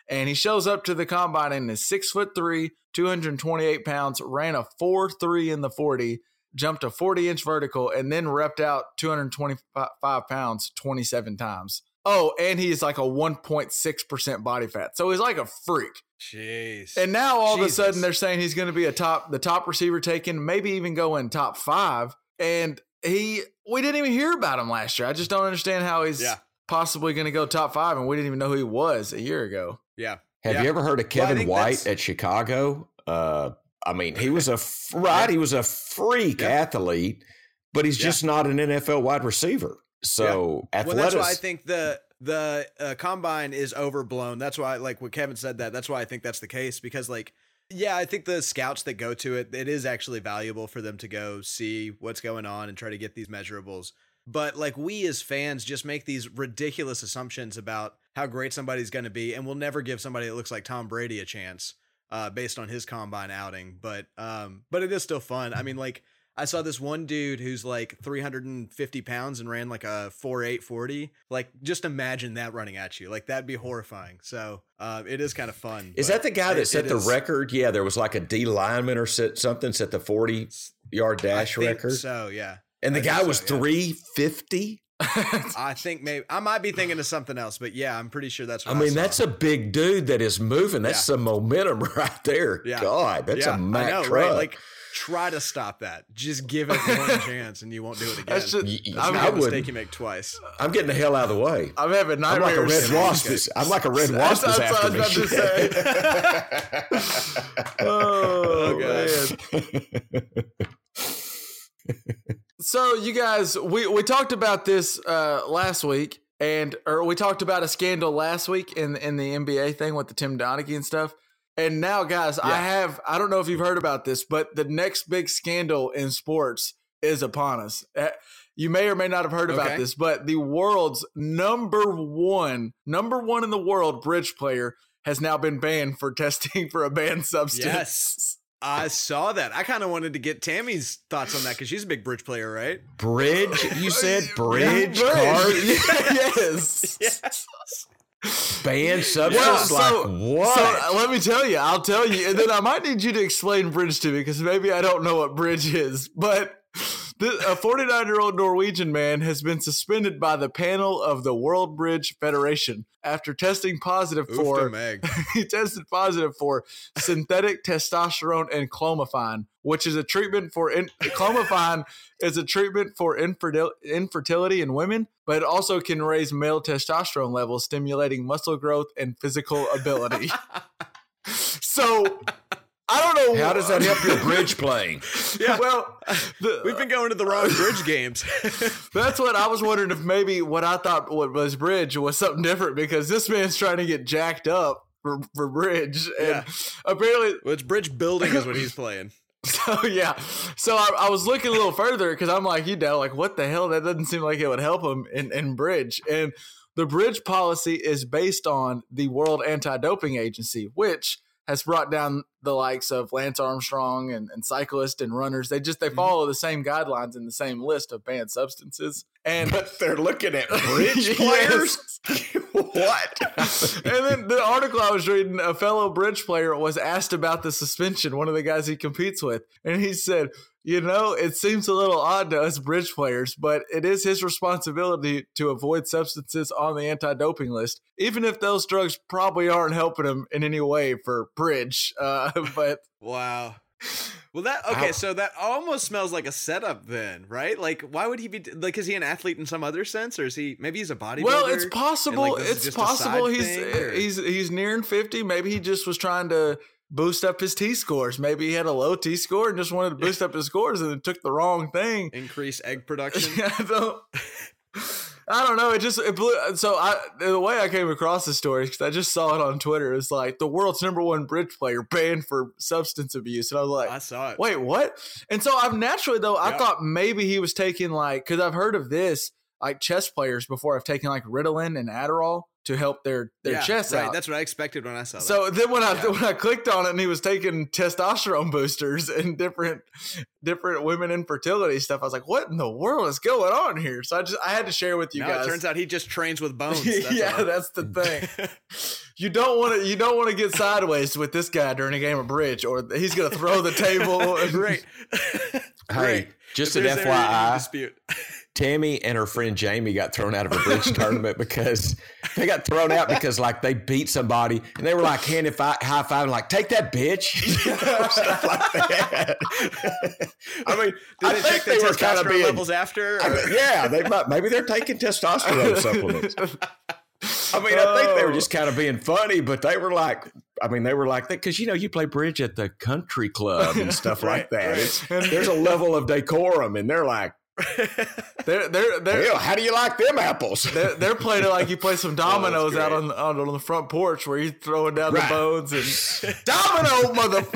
and he shows up to the combine and is six foot three, two hundred twenty eight pounds, ran a four three in the forty, jumped a forty inch vertical, and then repped out two hundred twenty five pounds twenty seven times. Oh, and he's like a 1.6% body fat. So he's like a freak. jeez. And now all of a sudden they're saying he's going to be a top, the top receiver taken, maybe even go in top five. And he, we didn't even hear about him last year. I just don't understand how he's Yeah. possibly going to go top five. And we didn't even know who he was a year ago. yeah. Have Yeah. you ever heard of Kevin think White that's- at Chicago? Uh, I mean, he was a right. He was a freak Yeah. athlete, but he's Yeah. just not an NFL wide receiver. So Well, athletics. that's why I think the the uh, combine is overblown. That's why, like, what Kevin said that. That's why I think that's the case because, like, yeah, I think the scouts that go to it, it is actually valuable for them to go see what's going on and try to get these measurables. But like we as fans just make these ridiculous assumptions about how great somebody's going to be, and we'll never give somebody that looks like Tom Brady a chance uh, based on his combine outing. But um, but it is still fun. I mean, like I saw this one dude who's like 350 pounds and ran like a 4.840. Like, just imagine that running at you. Like, that'd be horrifying. So, uh, it is kind of fun. Is that the guy that it- set it the is- record? Yeah, there was like a D lineman or set something set the forty yard I dash think record, So, yeah. and the I guy so, was yeah. three fifty. I think maybe I might be thinking of something else, but yeah, I'm pretty sure that's I I, mean, saw. that's a big dude that is moving. That's Yeah. some momentum right there. Yeah. God, that's yeah, a Mack know, truck. right? Like, try to stop that. Just give it one chance, and you won't do it again. That's just, Y- y- I'm, not I a mistake wouldn't. you make twice. I'm getting the hell out of the way. I'm having nightmares. I'm like a red wasp. This, I'm like a red That's- wasp this that's what I was me. about to Shit. oh, man. So you guys, we we talked about this uh, last week, and or we talked about a scandal last week in in the NBA thing with the Tim Donaghy and stuff. And now, guys, I have I don't know if you've heard about this, but the next big scandal in sports is upon us. Uh, You may or may not have heard about Okay. this, but the world's number one, number one in the world bridge player has now been banned for testing for a banned substance. Yes. I saw that. I kind of wanted to get Tammy's thoughts on that because she's a big bridge player, right? Bridge, you said bridge, Bridge. card, yes. Band substance. Well, so, like what? so uh, let me tell you, I'll tell you, and then I might need you to explain bridge to me because maybe I don't know what bridge is. But a 49 year old Norwegian man has been suspended by the panel of the World Bridge Federation after testing positive Oof for he tested positive for synthetic testosterone and clomiphene, which is a treatment for in, clomiphene is a treatment for infertil, infertility in women, but it also can raise male testosterone levels, stimulating muscle growth and physical ability. so I don't know How does that help your bridge playing? Yeah, well, the, We've been going to the wrong bridge games. That's what I was wondering if maybe what I thought was bridge was something different because this man's trying to get jacked up for, for bridge and Yeah. apparently Well, it's bridge building is what he's playing. So yeah, so I, I was looking a little further because I'm like, you know, like what the hell? That doesn't seem like it would help him in, in bridge. And the bridge policy is based on the World Anti-Doping Agency, which has brought down the likes of Lance Armstrong and, and cyclists and runners. They just they Mm-hmm. follow the same guidelines in the same list of banned substances. And But they're looking at bridge players. what? and then the article I was reading, a fellow bridge player was asked about the suspension, one of the guys he competes with, and he said, You know, it seems a little odd to us bridge players, but it is his responsibility to avoid substances on the anti doping list, even if those drugs probably aren't helping him in any way for bridge. Uh, but Wow. Well, that okay. Wow. So that almost smells like a setup, then, right? Like, why would he be like? Is he an athlete in some other sense, or is he maybe he's a bodybuilder? well, it's possible. like, it's possible he's thing, he's he's nearing fifty. Maybe he just was trying to boost up his T scores. Maybe he had a low T score and just wanted to boost up his scores and then took the wrong thing. increase egg production. I don't. I don't know. It just it blew. So I the way I came across the story because I just saw it on Twitter. It's like the world's number one bridge player banned for substance abuse, and I was like, I saw it. wait, what? And so I've naturally though I Yeah. thought maybe he was taking like because I've heard of this like chess players before. I've taken like Ritalin and Adderall to help their their yeah, chest right. out. That's what I expected when I saw that. So then when I Yeah. when I clicked on it and he was taking testosterone boosters and different different women infertility stuff, I was like, what in the world is going on here? So I just I had to share with you now guys. it turns out he just trains with bones. That's yeah, all. that's the thing. you don't want to you don't want to get sideways with this guy during a game of bridge, or he's gonna throw the table. and- great. Hey, Great. just If an there's any FYI, dispute. Tammy and her friend Jamie got thrown out of a bridge tournament because they got thrown out because like they beat somebody and they were like hand if I high five like take that bitch, you know, stuff like that. I mean, Did I they think they were kind of being levels after? I mean, yeah, they might maybe they're taking testosterone supplements. I mean, I think they were just kind of being funny, but they were like, I mean, they were like that because you know you play bridge at the country club and stuff like that. There's a level of decorum, and they're like, They're they're they're. "Hell, how do you like them apples?" They're, they're playing it like you play some dominoes out on, on on the front porch where you're throwing down Right. the bones and domino mother.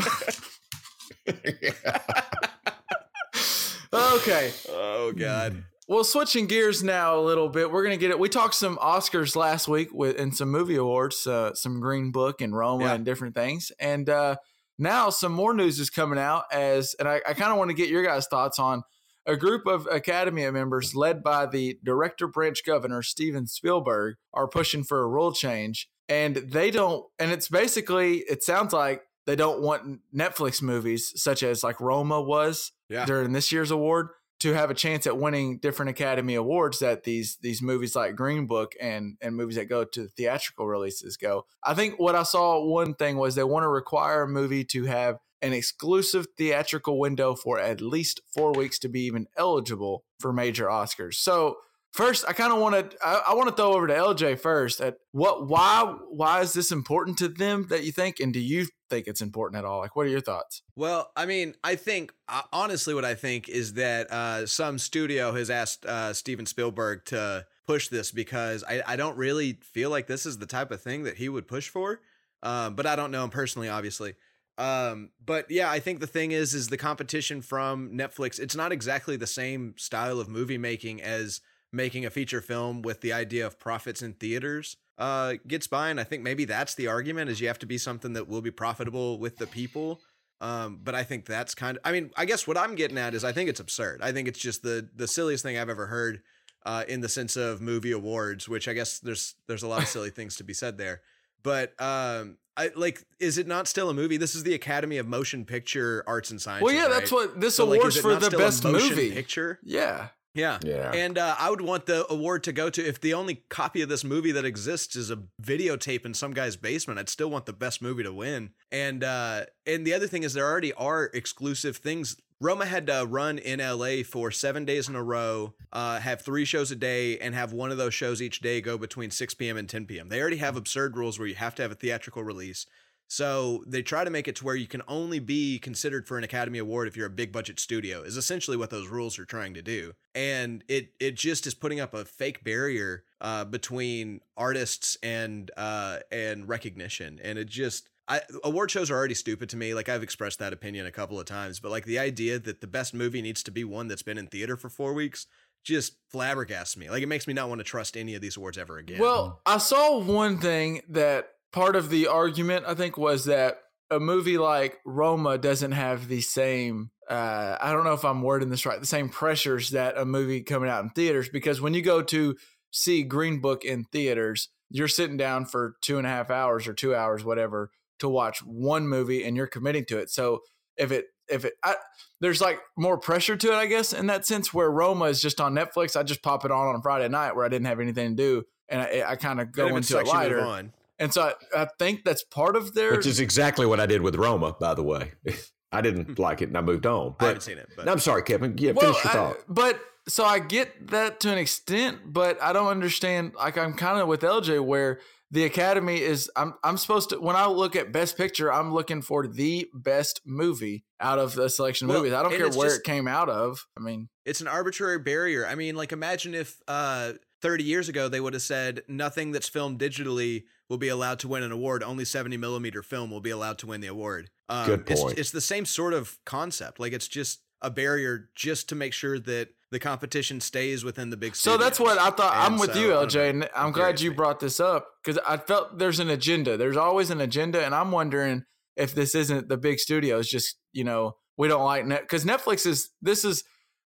okay, oh God. Well, switching gears now a little bit, we're gonna get it. We talked some Oscars last week with and some movie awards, uh, some Green Book and Roma Yeah. and different things, and uh, now some more news is coming out as, and I, I kind of want to get your guys' thoughts on a group of Academy members led by the director branch governor Steven Spielberg are pushing for a rule change, and they don't, and it's basically it sounds like they don't want Netflix movies such as like Roma was Yeah. during this year's award to have a chance at winning different Academy Awards that these these movies like Green Book and and movies that go to theatrical releases go. I think what I saw one thing was they want to require a movie to have an exclusive theatrical window for at least four weeks to be even eligible for major Oscars. So first, I kind of want to I, I want to throw over to LJ first. At what why why is this important to them that you think, and do you think it's important at all? Like, what are your thoughts? Well, I mean, I think uh, honestly, what I think is that uh, some studio has asked uh, Steven Spielberg to push this because I, I don't really feel like this is the type of thing that he would push for. Um, but I don't know him personally, obviously. Um, but yeah, I think the thing is, is the competition from Netflix. It's not exactly the same style of movie making as making a feature film with the idea of profits in theaters uh gets by and i think maybe that's the argument is you have to be something that will be profitable with the people um but i think that's kind of i mean i guess what i'm getting at is i think it's absurd i think it's just the the silliest thing i've ever heard uh in the sense of movie awards which i guess there's there's a lot of silly things to be said there but um I like is it not still a movie? This is the Academy of Motion Picture Arts and Sciences. Well, yeah, right? that's what this So, like, awards is it for not the still a best motion movie. picture. Yeah. Yeah. Yeah. And uh, I would want the award to go to if the only copy of this movie that exists is a videotape in some guy's basement. I'd still want the best movie to win. And uh, and the other thing is there already are exclusive things. Roma had to run in LA for seven days in a row, uh, have three shows a day, and have one of those shows each day go between 6 p.m. and 10 p.m. They already have absurd rules where you have to have a theatrical release. So they try to make it to where you can only be considered for an Academy Award if you're a big budget studio. Is essentially what those rules are trying to do, and it it just is putting up a fake barrier uh, between artists and uh, and recognition, and it just I, award shows are already stupid to me. Like I've expressed that opinion a couple of times, but like the idea that the best movie needs to be one that's been in theater for four weeks just flabbergasts me. Like it makes me not want to trust any of these awards ever again. Well, I saw one thing that part of the argument I think was that a movie like Roma doesn't have the same uh, I don't know if I'm wording this right, the same pressures that a movie coming out in theaters because when you go to see Green Book in theaters, you're sitting down for two and a half hours or two hours, whatever, to watch one movie and you're committing to it. So if it if it I, there's like more pressure to it, I guess, in that sense. Where Roma is just on Netflix, I just pop it on on a Friday night where I didn't have anything to do, and I, I kind of go into it sucks, you move lighter. on. And so I, I think that's part of their. Which is exactly what I did with Roma, by the way. I didn't hmm. like it and I moved on. I But haven't seen it, but No, I'm sorry, Kevin. Yeah, well, finish your I- thought. but so I get that to an extent, but I don't understand. Like I'm kind of with LJ where the Academy is. I'm I'm supposed to when I look at Best Picture, I'm looking for the best movie out of the selection of Well, movies. I don't care it's where just- it came out of. I mean, it's an arbitrary barrier. I mean, like imagine if uh 30 years ago they would have said nothing that's filmed digitally will be allowed to win an award. Only 70 millimeter film will be allowed to win the award. Um, Good it's- point. It's, the same sort of concept. Like it's just a barrier just to make sure that the competition stays within the big. so that's what I thought. I'm with so, you, LJ, and I'm glad you brought this up because I felt there's an agenda. There's always an agenda, and I'm wondering if this isn't the big studios just you know we don't like net because Netflix is this is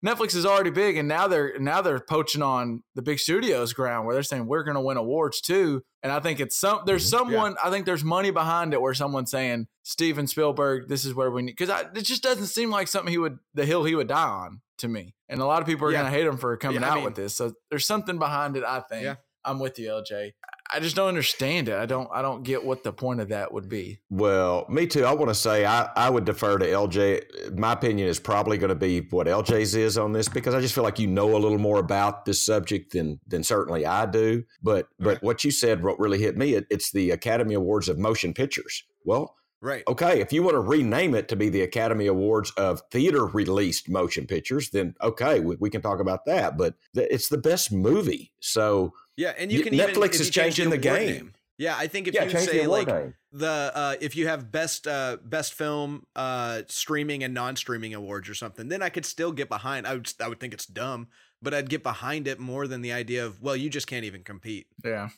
Netflix is already big, and now they're now they're poaching on the big studios ground where they're saying we're going to win awards too. And I think it's some there's mm-hmm. someone I think there's money behind it where someone's saying Steven Spielberg, this is where we need because it just doesn't seem like something he would the hill he would die on to me. And a lot of people are Yeah. going to hate him for coming Yeah, I out mean- with this. So there's something behind it. I think. Yeah. I'm with you, LJ. I just don't understand it. I don't. I don't get what the point of that would be. Well, me too. I want to say I, I would defer to LJ. My opinion is probably going to be what LJ's is on this because I just feel like you know a little more about this subject than than certainly I do. But but what you said what really hit me. It, it's the Academy Awards of Motion Pictures. Well, right. okay, if you want to rename it to be the Academy Awards of theater released motion pictures, then okay, we, we can talk about that. But th- it's the best movie, so Yeah, and you can even, Netflix if is changing the game. name. Yeah, I think if yeah, you say like name. the uh if you have best uh best film uh streaming and non-streaming awards or something then i could still get behind i would i would think it's dumb but i'd get behind it more than the idea of well you just can't even compete Yeah.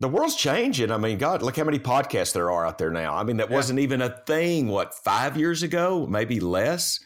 the world's changing. I mean, God, look how many podcasts there are out there now. I mean, that Yeah. wasn't even a thing, what, five years ago, maybe less?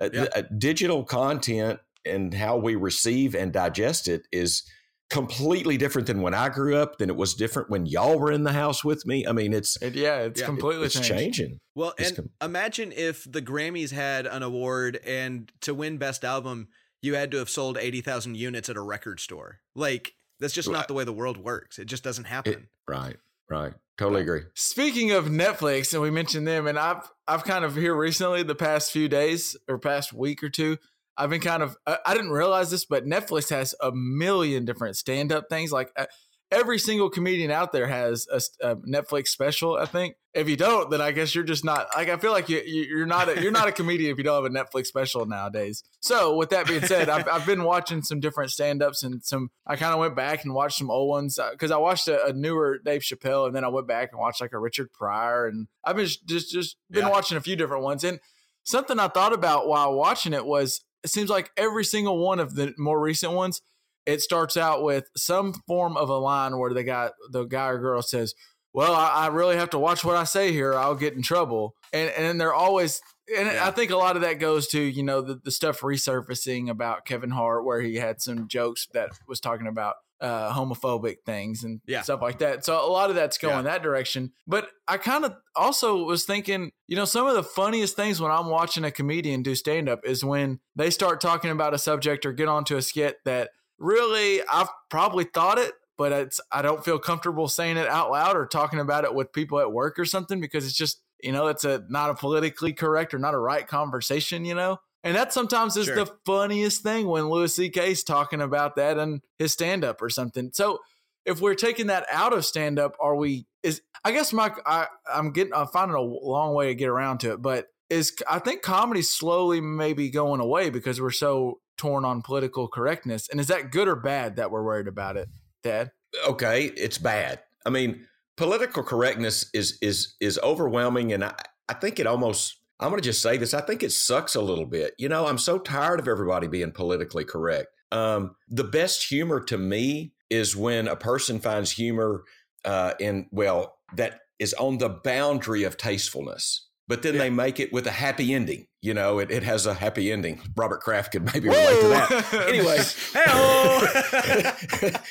Uh, Yeah. uh, digital content and how we receive and digest it is completely different than when I grew up, than it was different when y'all were in the house with me. I mean, it's, It, yeah. It's Yeah. completely it's changed. changing. well It's and com- imagine if the grammys had an award and to win best album you had to have sold 80,000 units at a record store like that's just not the way the world works it just doesn't happen It, right, right. Totally agree. Speaking of Netflix, and we mentioned them, and I've I've kind of here recently, the past few days or past week or two, I've been kind of I, I didn't realize this, but Netflix has a million different stand up things. Like uh, every single comedian out there has a Netflix special. I think if you don't, then I guess you're just not like I feel like you you- you're not a, you're not a comedian if you don't have a Netflix special nowadays. So with that being said, I've I've been watching some different stand ups and some I kind of went back and watched some old ones because I watched a, a newer Dave Chappelle and then I went back and watched like a Richard Pryor and I've been just just been Yeah. watching a few different ones and something I thought about while watching it was it seems like every single one of the more recent ones it starts out with some form of a line where the guy the guy or girl says well I, I really have to watch what I say here I'll get in trouble and and then they're always and Yeah. I think a lot of that goes to you know the, the stuff resurfacing about Kevin Hart where he had some jokes that was talking about uh, homophobic things and Yeah. stuff like that. So a lot of that's going Yeah. that direction. But I kind of also was thinking, you know, some of the funniest things when I'm watching a comedian do stand up is when they start talking about a subject or get onto a skit that really I've probably thought it, but it's I don't feel comfortable saying it out loud or talking about it with people at work or something because it's just you know it's a not a politically correct or not a right conversation, you know. And that sometimes is Sure. the funniest thing when Louis is talking about that in his stand up or something. So if we're taking that out of stand up, are we? Is I guess Mike, I, I'm getting I'm finding a long way to get around to it, but is I think comedy slowly maybe going away because we're so torn on political correctness. And is that good or bad that we're worried about it, Dad? okay, it's bad. I mean, political correctness is is is overwhelming, and I, I think it almost. I'm going to just say this. I think it sucks a little bit. You know, I'm so tired of everybody being politically correct. Um, the best humor to me is when a person finds humor uh, in well that is on the boundary of tastefulness but then yeah. they make it with a happy ending. You know, it, it has a happy ending. Robert Kraft could maybe relate to that. anyway,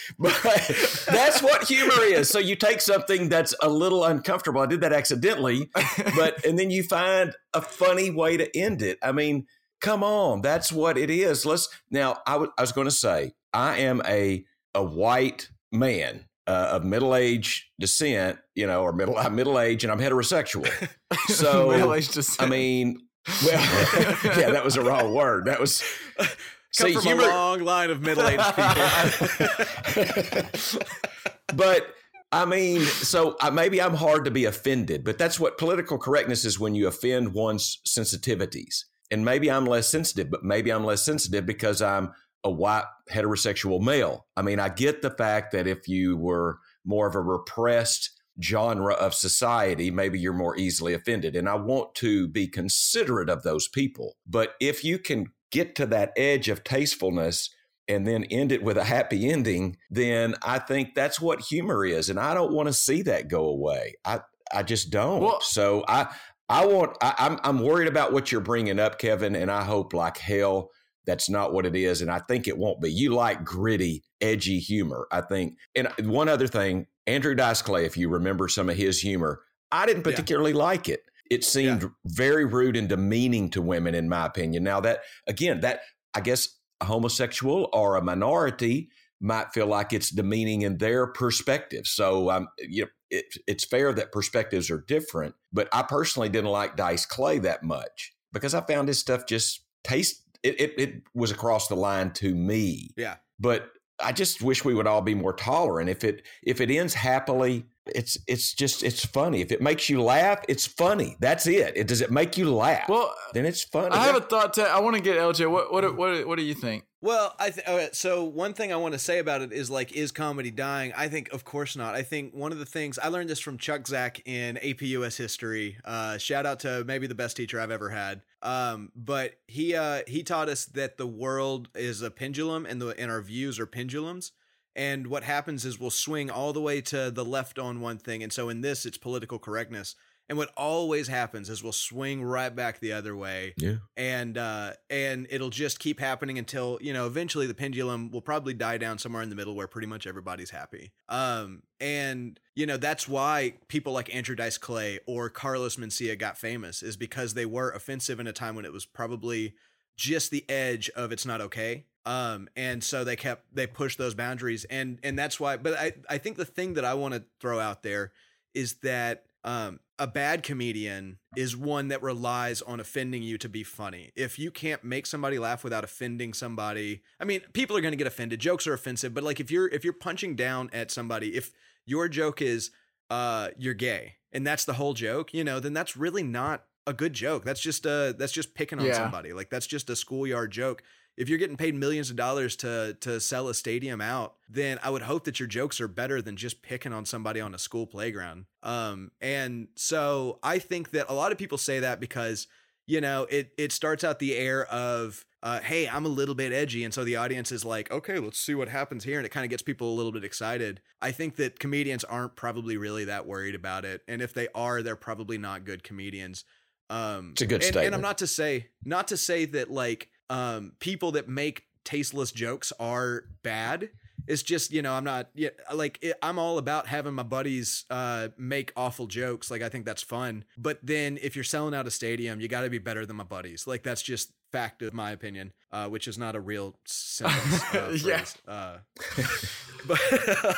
but that's what humor is. So you take something that's a little uncomfortable. I did that accidentally, but and then you find a funny way to end it. I mean, come on, that's what it is. Let's now. I, w- I was going to say I am a a white man uh, of middle age descent, you know, or middle uh, middle age, and I'm heterosexual. So middle age descent. I mean, well, yeah, that was a wrong word. That was. Come see, from humor, a long line of middle aged people. but I mean, so uh, maybe I'm hard to be offended, but that's what political correctness is when you offend one's sensitivities. And maybe I'm less sensitive, but maybe I'm less sensitive because I'm a white heterosexual male. I mean, I get the fact that if you were more of a repressed genre of society, maybe you're more easily offended. And I want to be considerate of those people. But if you can get to that edge of tastefulness and then end it with a happy ending, then I think that's what humor is. And I don't want to see that go away. I, I just don't. Well, so I, I want, I, I'm, I'm worried about what you're bringing up, Kevin. And I hope like hell that's not what it is. And I think it won't be. You like gritty, edgy humor, I think. And one other thing, Andrew Dice Clay, if you remember some of his humor, I didn't particularly yeah. like it. It seemed yeah. very rude and demeaning to women, in my opinion. Now, that, again, that, I guess, a homosexual or a minority might feel like it's demeaning in their perspective. So, um, you know, it, it's fair that perspectives are different. But I personally didn't like Dice Clay that much because I found his stuff just taste it, it, it was across the line to me. Yeah. But I just wish we would all be more tolerant. If it if it ends happily, it's it's just it's funny. If it makes you laugh, it's funny. That's it. it does it make you laugh? Well, then it's funny. I have a thought. To, I want to get LJ. What what what what do you think? Well, I th- okay, so one thing I want to say about it is like, is comedy dying? I think, of course not. I think one of the things I learned this from Chuck Zack in AP US history. Uh, shout out to maybe the best teacher I've ever had. Um, but he uh, he taught us that the world is a pendulum and the and our views are pendulums. And what happens is we'll swing all the way to the left on one thing. And so in this, it's political correctness. And what always happens is we'll swing right back the other way. Yeah. And uh and it'll just keep happening until, you know, eventually the pendulum will probably die down somewhere in the middle where pretty much everybody's happy. Um and you know, that's why people like Andrew Dice Clay or Carlos Mencia got famous is because they were offensive in a time when it was probably just the edge of it's not okay um and so they kept they pushed those boundaries and and that's why but i i think the thing that i want to throw out there is that um a bad comedian is one that relies on offending you to be funny. If you can't make somebody laugh without offending somebody, I mean, people are going to get offended. Jokes are offensive, but like if you're if you're punching down at somebody, if your joke is uh you're gay and that's the whole joke, you know, then that's really not a good joke. That's just uh that's just picking on yeah. somebody. Like that's just a schoolyard joke if you're getting paid millions of dollars to to sell a stadium out, then I would hope that your jokes are better than just picking on somebody on a school playground. Um, and so I think that a lot of people say that because you know it it starts out the air of uh, hey, I'm a little bit edgy. And so the audience is like, okay, let's see what happens here. And it kind of gets people a little bit excited. I think that comedians aren't probably really that worried about it. And if they are, they're probably not good comedians. Um, it's a good and, statement. And I'm not to say, not to say that like um, people that make tasteless jokes are bad. It's just you know I'm not yeah like it, I'm all about having my buddies uh, make awful jokes. Like I think that's fun. But then if you're selling out a stadium, you got to be better than my buddies. Like that's just fact of my opinion, uh, which is not a real sentence. Uh, yeah. Uh, but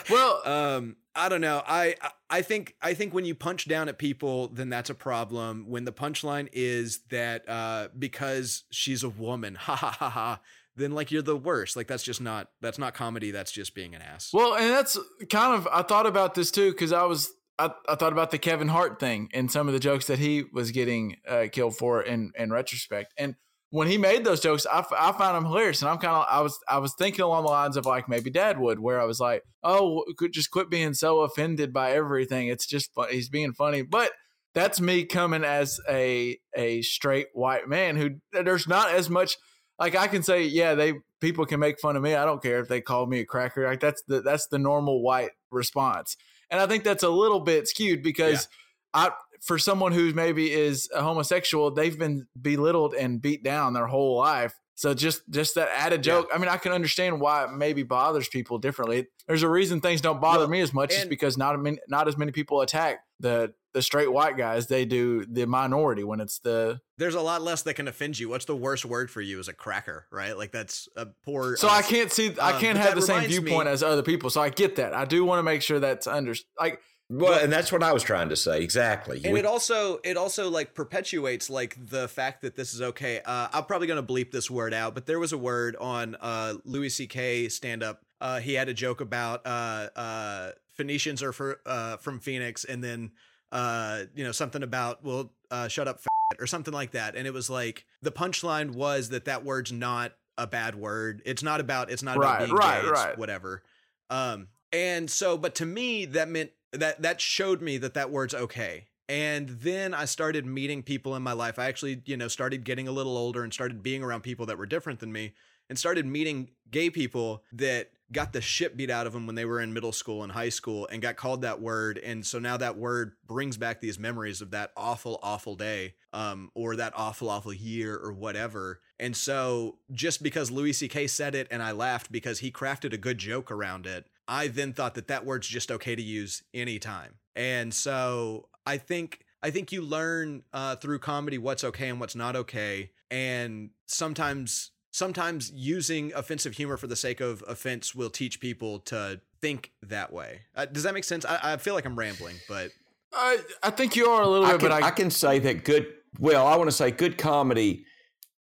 well, um, I don't know. I I think I think when you punch down at people, then that's a problem. When the punchline is that uh, because she's a woman, ha ha ha ha, then like you're the worst. Like that's just not that's not comedy. That's just being an ass. Well, and that's kind of I thought about this too because I was I, I thought about the Kevin Hart thing and some of the jokes that he was getting uh, killed for in in retrospect. And when he made those jokes, I, I found them hilarious, and I'm kind of I was I was thinking along the lines of like maybe Dad would, where I was like, oh, could just quit being so offended by everything. It's just fun. he's being funny, but that's me coming as a a straight white man who there's not as much like I can say, yeah, they people can make fun of me. I don't care if they call me a cracker. Like that's the that's the normal white response, and I think that's a little bit skewed because I for someone who maybe is a homosexual, they've been belittled and beat down their whole life. So just just that added joke. I mean, I can understand why it maybe bothers people differently. There's a reason things don't bother me as much, is because not a many, not as many people attack the the straight white guys. They do the minority when it's the. There's a lot less that can offend you. What's the worst word for you? Is a cracker, right? Like that's a poor. So uh, I can't see. I um, can't but have the same reminds me- viewpoint as other people. So I get that. I do want to make sure that's under like. Well, and that's what I was trying to say. Exactly. and We- it also it also like perpetuates like the fact that this is okay uh i'm probably gonna bleep this word out but there was a word on uh louis ck stand up uh he had a joke about uh uh phoenicians are for uh from phoenix and then uh you know something about well uh shut up fat, or something like that and it was like the punchline was that that word's not a bad word it's not about it's not Right, about being right, gay, it's right. whatever um and so but to me that meant that that showed me that that word's okay. And then i started meeting people in my life. I actually you know started getting a little older and started being around people that were different than me and started meeting gay people that got the shit beat out of them when they were in middle school and high school and got called that word. And so now that word brings back these memories of that awful awful day um, or that awful awful year or whatever. And so just because louis ck said it and i laughed because he crafted a good joke around it i then thought that that word's just okay to use anytime and so i think i think you learn uh, through comedy what's okay and what's not okay and sometimes sometimes using offensive humor for the sake of offense will teach people to think that way. Uh, does that make sense? I, I feel like I'm rambling, but I I think you are a little I bit, can, but I, I can say that good. Well, I want to say good comedy.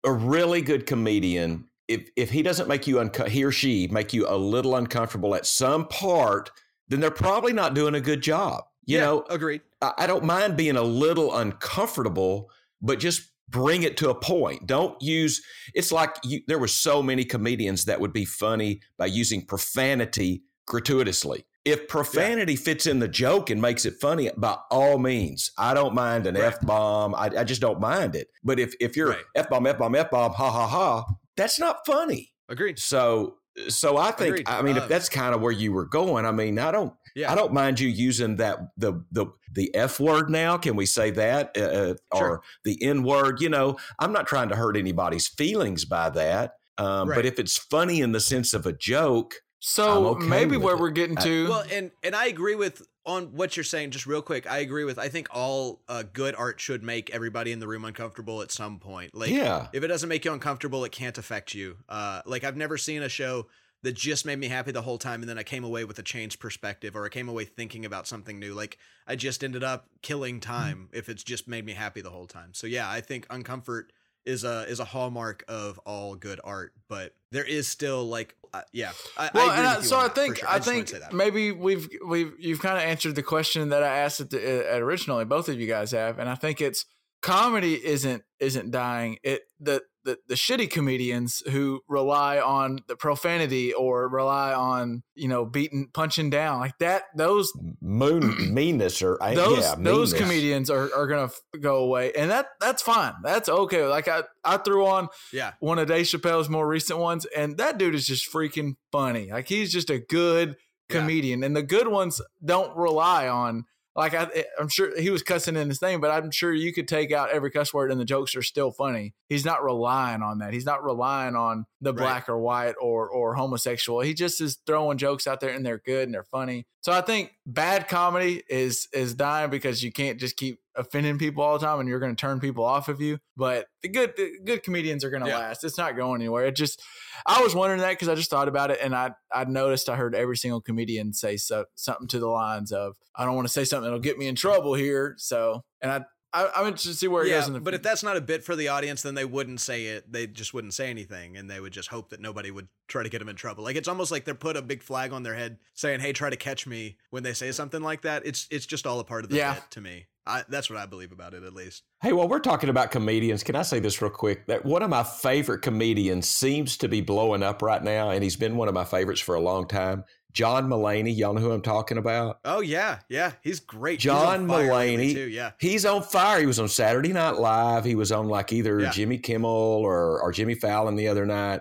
A really good comedian, if if he doesn't make you unco- he or she make you a little uncomfortable at some part, then they're probably not doing a good job. You yeah, know, agreed. I, I don't mind being a little uncomfortable, but just bring it to a point. Don't use. It's like you, there were so many comedians that would be funny by using profanity gratuitously. If profanity fits in the joke and makes it funny, by all means, I don't mind an Right. f bomb. I, I just don't mind it. But if if you're Right. f bomb, f bomb, f bomb, ha ha ha, that's not funny. Agreed. So so I think Agreed. I mean if Um, that's kind of where you were going, I mean I don't Yeah. I don't mind you using that the the the f word now. Can we say that uh, uh, Sure. or the n word? You know, I'm not trying to hurt anybody's feelings by that. Um, Right. But if it's funny in the sense of a joke, so I'm okay maybe with where it. we're getting I- to. Well, and and I agree with on what you're saying. Just real quick, I agree with. I think all uh, good art should make everybody in the room uncomfortable at some point. Like, yeah, if it doesn't make you uncomfortable, it can't affect you. Uh, like I've never seen a show that just made me happy the whole time, and then I came away with a changed perspective, or I came away thinking about something new. Like I just ended up killing time if it's just made me happy the whole time. So yeah, I think uncomfort is a is a hallmark of all good art, but there is still like uh, yeah. I, well, I I, so I think sure. I think to say that. maybe we've we've you've kind of answered the question that I asked at, the, at originally. Both of you guys have, and I think it's comedy isn't isn't dying. It the the, the shitty comedians who rely on the profanity or rely on you know beating punching down like that. Those moon meanness or I- those yeah, those meanness. comedians are, are gonna f- go away, and that that's fine. That's okay. Like I I threw on yeah, one of Dave Chappelle's more recent ones, and that dude is just freaking funny. Like he's just a good Yeah. comedian, and the good ones don't rely on. Like I, I'm sure he was cussing in his thing, but I'm sure you could take out every cuss word and the jokes are still funny. He's not relying on that. He's not relying on the Right. black or white or or homosexual. He just is throwing jokes out there and they're good and they're funny. So I think bad comedy is is dying because you can't just keep offending people all the time and you're going to turn people off of you. But the good the good comedians are going to Yeah. last. It's not going anywhere. It just I was wondering that because I just thought about it and I I noticed I heard every single comedian say so, something to the lines of I don't want to say something that'll get me in trouble here. So and I I, I'm interested to see where it yeah, goes in the. but if that's not a bit for the audience, then they wouldn't say it. They just wouldn't say anything, and they would just hope that nobody would try to get them in trouble. Like it's almost like they're put a big flag on their head saying, "Hey, try to catch me." When they say something like that, it's it's just all a part of the Yeah. bit to me. I, that's what I believe about it, at least. Hey, while we're talking about comedians, can I say this real quick? That one of my favorite comedians seems to be blowing up right now, and he's been one of my favorites for a long time. John Mulaney, y'all know who I'm talking about? Oh yeah, yeah, he's great. John fire lately, Mulaney. too. Yeah, He's on fire. He was on Saturday Night Live. He was on like either Yeah. Jimmy Kimmel or, or Jimmy Fallon the other night.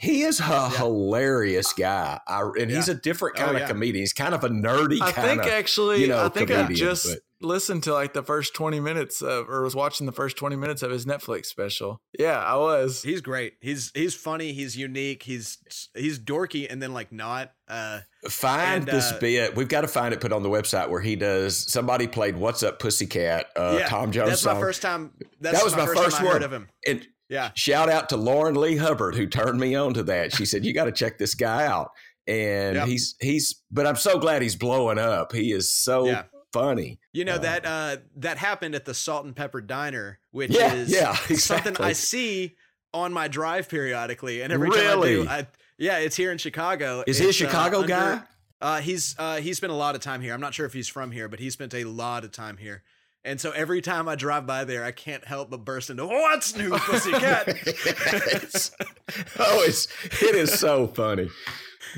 He is a hilarious guy. I, and he's a different Oh, kind of yeah. comedian. He's kind of a nerdy I kind think of. actually, you know, I think I just but- listened to like the first 20 minutes of, or was watching the first 20 minutes of his Netflix special. Yeah, I was. he's great. He's he's funny. He's unique. He's he's dorky, and then like not. Uh, Find And, this uh, bit. We've got to find it put on the website where he does. Somebody played "What's Up, Pussycat." Uh, yeah, Tom Jones That's song. my first time. That's that was my, first, time one. I heard of him. And Yeah, shout out to Lauren Lee Hubbard who turned me on to that. She said, "You got to check this guy out." And Yep. he's he's. But I'm so glad he's blowing up. He is so Yeah. Funny. You know Uh, that uh, that happened at the Salt and Pepper Diner, which Yeah, is yeah, something. I see on my drive periodically, and every time I Really? do, I, yeah, it's here in Chicago. Is he a It's, uh, Chicago under- guy? Uh, he's uh, he spent a lot of time here. I'm not sure if he's from here, but he spent a lot of time here. And so every time I drive by there, I can't help but burst into "What's new, pussycat?" It's- oh, it's it is so funny.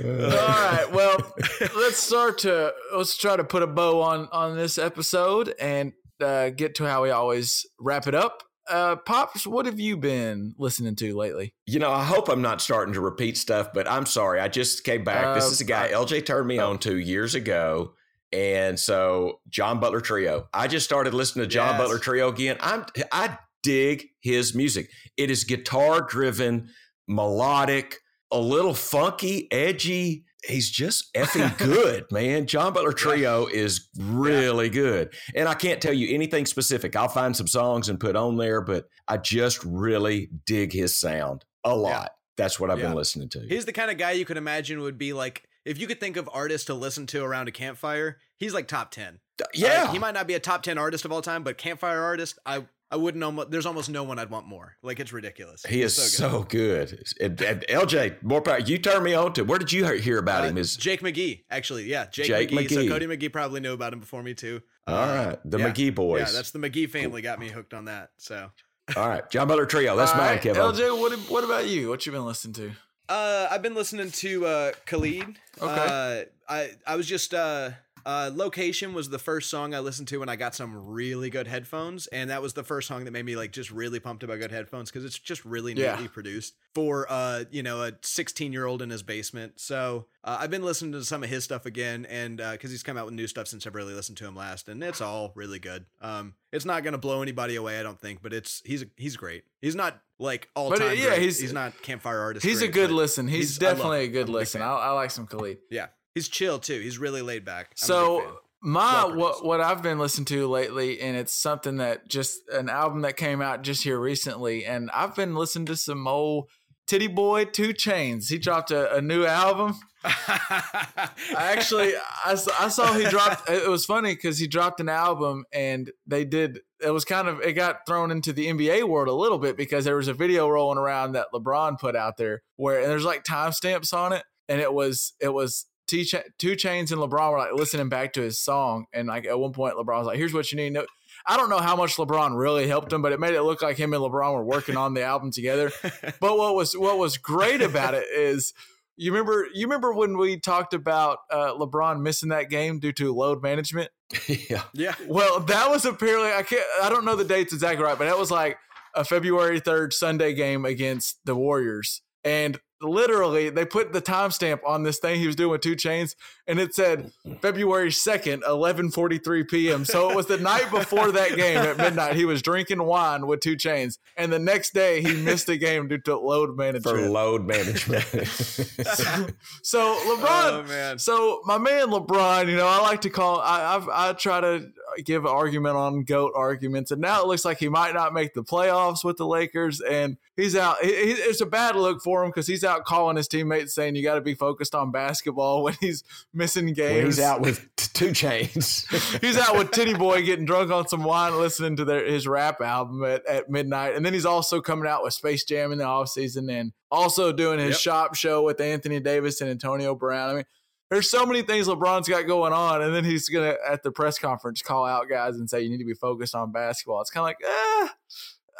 All right. Well, let's start to let's try to put a bow on on this episode and uh, get to how we always wrap it up. Uh, Pops, what have you been listening to lately? You know, I hope I'm not starting to repeat stuff, but I'm sorry. I just came back. this Uh, is a guy LJ turned me on to years ago. And so John Butler Trio. I just started listening to John Yes. Butler Trio again. I'm I dig his music. It is guitar driven, melodic, a little funky, edgy. He's just effing good, man. John Butler Trio is really good. And I can't tell you anything specific. I'll find some songs and put on there, but I just really dig his sound a lot. That's what I've Yeah. been listening to. He's the kind of guy you could imagine would be like if you could think of artists to listen to around a campfire. He's like top ten. yeah. He might not be a top 10 artist of all time, but campfire artist, I I wouldn't almost there's almost no one I'd want more. Like it's ridiculous. He is He's so good. And, and LJ, more power. You turned me on to. Where did you hear- hear about Uh, him? Is Jake McGee, actually. Yeah, Jake, Jake McGee. So Cody McGee probably knew about him before me too. all Uh, right. The yeah. McGee boys. Yeah, that's the McGee family got me hooked on that. So all right. John Butler Trio. That's All mine, right, Kevin. LJ, what what about you? What you been listening to? Uh, I've been listening to uh, Khalid. Okay. Uh, I I was just uh, uh, Location was the first song I listened to when I got some really good headphones, and that was the first song that made me like just really pumped about good headphones because it's just really Yeah. neatly produced for uh you know a 16 year old in his basement. So uh, I've been listening to some of his stuff again, and because he's come out with new stuff since I've really listened to him last, and it's all really good. Um, it's not gonna blow anybody away, I don't think, but it's he's he's great. He's not like all time. uh, yeah, great. he's- he's not campfire artist. He's a good listen. He's, he's- definitely a good I'm listen. I like some Khalid. Yeah, he's chill too. He's really laid back. I'm So my what what I've been listening to lately, and it's something that just an album that came out just here recently, and I've been listening to some old Tity Boi Two Chainz. He dropped a, a new album. I actually I, I saw he dropped. It was funny because he dropped an album, and they did. It was kind of it got thrown into the NBA world a little bit because there was a video rolling around that LeBron put out there where and there's like timestamps on it, and it was it was T Cha- Two Chainz and LeBron were like listening back to his song, and like at one point LeBron was like, "Here's what you need." to know." I don't know how much LeBron really helped him, but it made it look like him and LeBron were working on the album together. But what was what was great about it is you remember you remember when we talked about uh, LeBron missing that game due to load management. yeah. yeah, Well, that was apparently I can't I don't know the dates exactly right, but that was like a February third Sunday game against the Warriors, and literally they put the timestamp on this thing he was doing with Two Chainz, and it said February second, eleven forty three p.m. So it was the night before that game at midnight. He was drinking wine with Two Chainz, and the next day he missed the game due to load management. For load management. So LeBron, Oh, man. So my man LeBron, you know, I like to call. I I've, I try to give argument on goat arguments, and now it looks like he might not make the playoffs with the Lakers, and he's out. He, he, it's a bad look for him because he's out calling his teammates saying you got to be focused on basketball when he's missing games. When he's out with t- 2 Chainz. he's out with Tity Boi getting drunk on some wine, listening to their, his rap album at, at midnight, and then he's also coming out with Space Jam in the offseason and also doing his Yep. shop show with Anthony Davis and Antonio Brown. I mean, there's so many things LeBron's got going on, and then he's gonna at the press conference call out guys and say you need to be focused on basketball. It's kind of like, eh,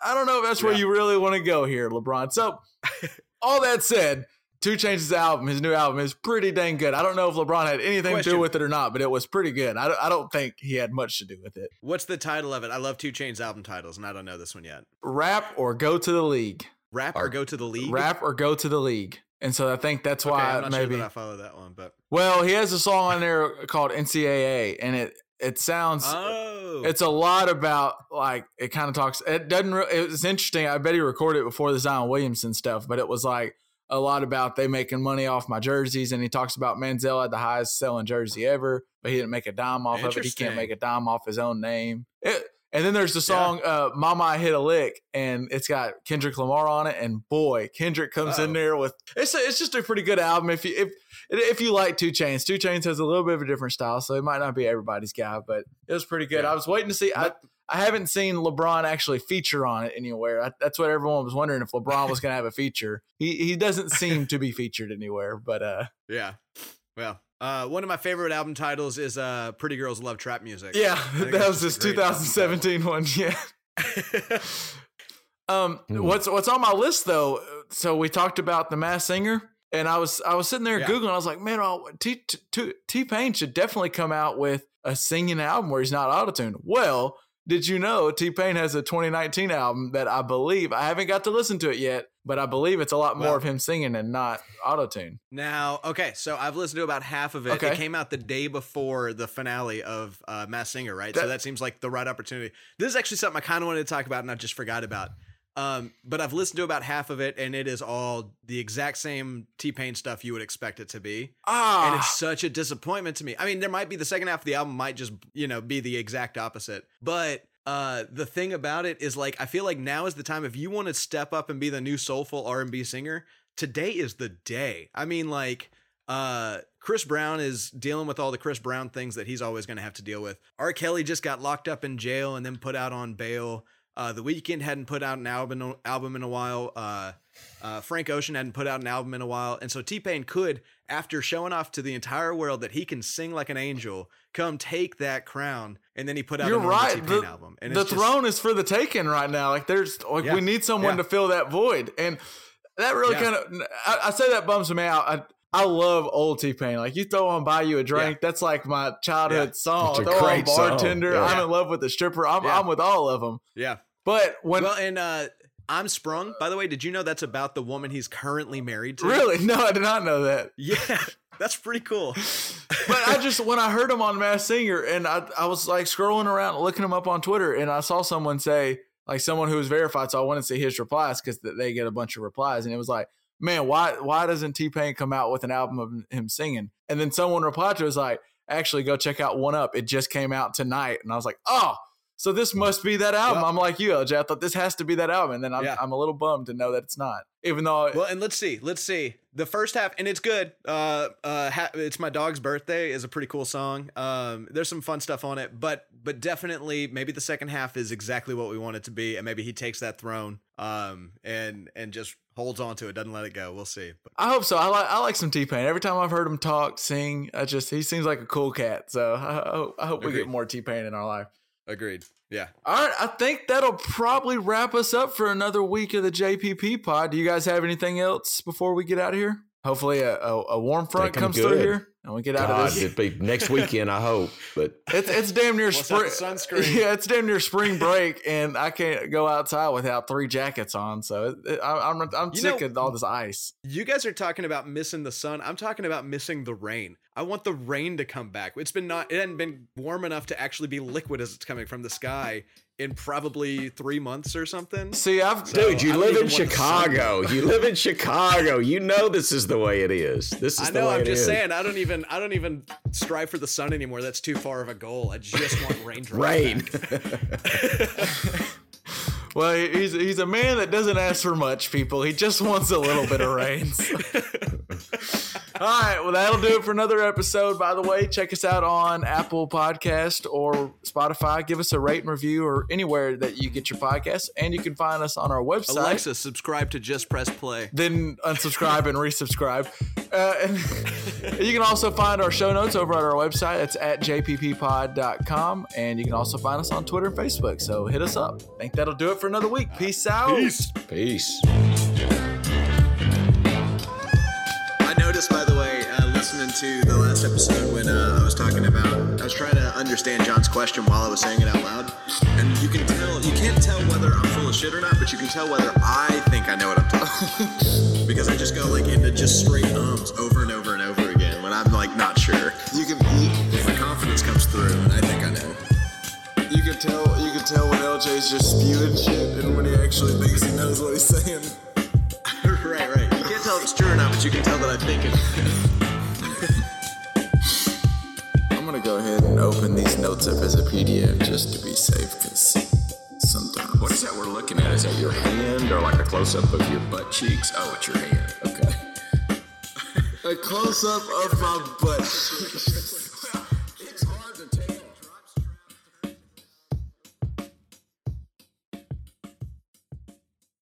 I don't know if that's where you really want to go here, LeBron. So, all that said, Two Chainz' album, his new album, is pretty dang good. I don't know if LeBron had anything to do with it or not, but it was pretty good. I don't, I don't think he had much to do with it. What's the title of it? I love Two Chainz album titles, and I don't know this one yet. Rap or go to the league. Rap or go to the league. Rap or go to the league. And so I think that's Okay, why not maybe. sure that I follow that one, but Well, he has a song on there called NCAA, and it it sounds oh, it's a lot about like it kind of talks. It doesn't. Re- it was interesting. I bet he recorded it before the Zion Williamson stuff, but it was like a lot about they making money off my jerseys, and he talks about Manziel had the highest selling jersey ever, but he didn't make a dime off of it. He can't make a dime off his own name. It, and then there's the song uh, "Mama I Hit a Lick," and it's got Kendrick Lamar on it. And boy, Kendrick comes in Uh-oh. there with it's a, it's just a pretty good album. If you if if you like Two Chainz, Two Chainz has a little bit of a different style, so it might not be everybody's guy, but it was pretty good. Yeah. I was waiting to see. I, I haven't seen LeBron actually feature on it anywhere. I, that's what everyone was wondering if LeBron was going to have a feature. He he doesn't seem to be featured anywhere, but uh, yeah. Well, uh, one of my favorite album titles is uh, "Pretty Girls Love Trap Music." yeah, that was his just a great album 2017 one. Yeah. Um, Hmm. what's what's on my list though? So we talked about the Masked Singer, and I was I was sitting there Yeah. googling. I was like, man, oh, T T T Pain should definitely come out with a singing album where he's not autotuned. Well, did you know T Pain has a 2019 album that I believe I haven't got to listen to it yet, but I believe it's a lot more Well- of him singing and not autotune. Now, okay, so I've listened to about half of it. Okay. It came out the day before the finale of uh, Masked Singer, right? so That- that seems like the right opportunity. This is actually something I kind of wanted to talk about and I just forgot about. Um, but I've listened to about half of it, and it is all the exact same T Pain stuff you would expect it to be. Ah, and it's such a disappointment to me. I mean, there might be the second half of the album might just you know be the exact opposite, but uh, the thing about it is like I feel like now is the time if you want to step up and be the new soulful R and B singer. Today is the day. I mean, like. Uh, Chris Brown is dealing with all the Chris Brown things that he's always going to have to deal with. R. Kelly just got locked up in jail and then put out on bail. Uh, the Weeknd hadn't put out an album album in a while. Uh, uh, Frank Ocean hadn't put out an album in a while, and so T Pain could, after showing off to the entire world that he can sing like an angel, come take that crown, and then he put out You're right. T-Pain The, album. And the it's just- throne is for the taking right now. Like there's like Yeah. we need someone Yeah. to fill that void, and that really Yeah. kind of I, I say that bums me out. I I love old T Pain. Like you throw on buy you a drink, that's like my childhood Yeah. song. Throw on bartender. Yeah. I'm in love with the stripper. I'm Yeah. I'm with all of them. yeah. But when Well, and uh, I'm sprung. By the way, did you know that's about the woman he's currently married to? really, no, I did not know that. Yeah, that's pretty cool. but I just when I heard him on Masked Singer, and I I was like scrolling around looking him up on Twitter, and I saw someone say like someone who was verified, so I wanted to see his replies because they get a bunch of replies, and it was like, man, why why doesn't T Pain come out with an album of him singing? And then someone replied to it was like, actually, go check out One Up. It just came out tonight, and I was like, oh. So this must be that album. Well- I'm like you, LJ. I thought this has to be that album, and then I'm, Yeah. I'm a little bummed to know that it's not. Even though, Well, and let's see, let's see. The first half, and it's good. Uh, uh, ha- it's my dog's birthday is a pretty cool song. Um, there's some fun stuff on it, but but definitely maybe the second half is exactly what we want it to be, and maybe he takes that throne, um, and and just holds on to it, doesn't let it go. We'll see. But I hope so. I like I like some T Pain. Every time I've heard him talk, sing, I just he seems like a cool cat. So I, hope, I hope we get more T Pain in our life. agreed. Yeah. All right, I think that'll probably wrap us up for another week of the JPP pod. Do you guys have anything else before we get out of here? Hopefully, a, a, a warm front Think I'm comes through here and we get out God, of this. it'd be next weekend, I hope. But It's it's damn near spring. sunscreen? Yeah, it's damn near spring break, and I can't go outside without three jackets on. So it, it, I, I'm I'm You sick know- of all this ice. You guys are talking about missing the sun. I'm talking about missing the rain. I want the rain to come back. It's been not it hadn't been warm enough to actually be liquid as it's coming from the sky in probably three months or something. See, I've Dude, you I live in want the sun. Chicago. You live in Chicago. You know this is the way it is. This is I the know. way I'm it just is. saying. I don't even. I don't even strive for the sun anymore. That's too far of a goal. I just want raindrops. Rain. Well, he's he's a man that doesn't ask for much, people. He just wants a little bit of rain. All right, well that'll do it for another episode. By the way, check us out on Apple Podcast or Spotify. Give us a rate and review or anywhere that you get your podcasts, and you can find us on our website. Alexa, subscribe to Just Press Play. then unsubscribe and resubscribe. Uh, and you can also find our show notes over at our website. That's at jpppod.com. And you can also find us on Twitter and Facebook. So hit us up. think that'll do it for another week. Peace out. Peace. Peace. I noticed, by the way, uh, listening to the last episode when uh, I was talking about, I was trying to understand John's question while I was saying it out loud, and you can tell, you can't tell whether I'm full of shit or not, but you can tell whether I think I know what I'm talking about. because I just go like into just straight ums over and over and over again when I'm like not sure. You can, you, my confidence comes through, and I think I know. You can tell you can tell when LJ's just spewing shit and when he actually thinks he knows what he's saying. right, right. You can't tell if it's true or not, but you can tell that I think it. I'm gonna go ahead and open these notes up as a PDF just to be safe, because sometimes. What is that we're looking at? Is that your hand or like a close up of your butt cheeks? Oh, it's your hand. Okay. A close up of my butt.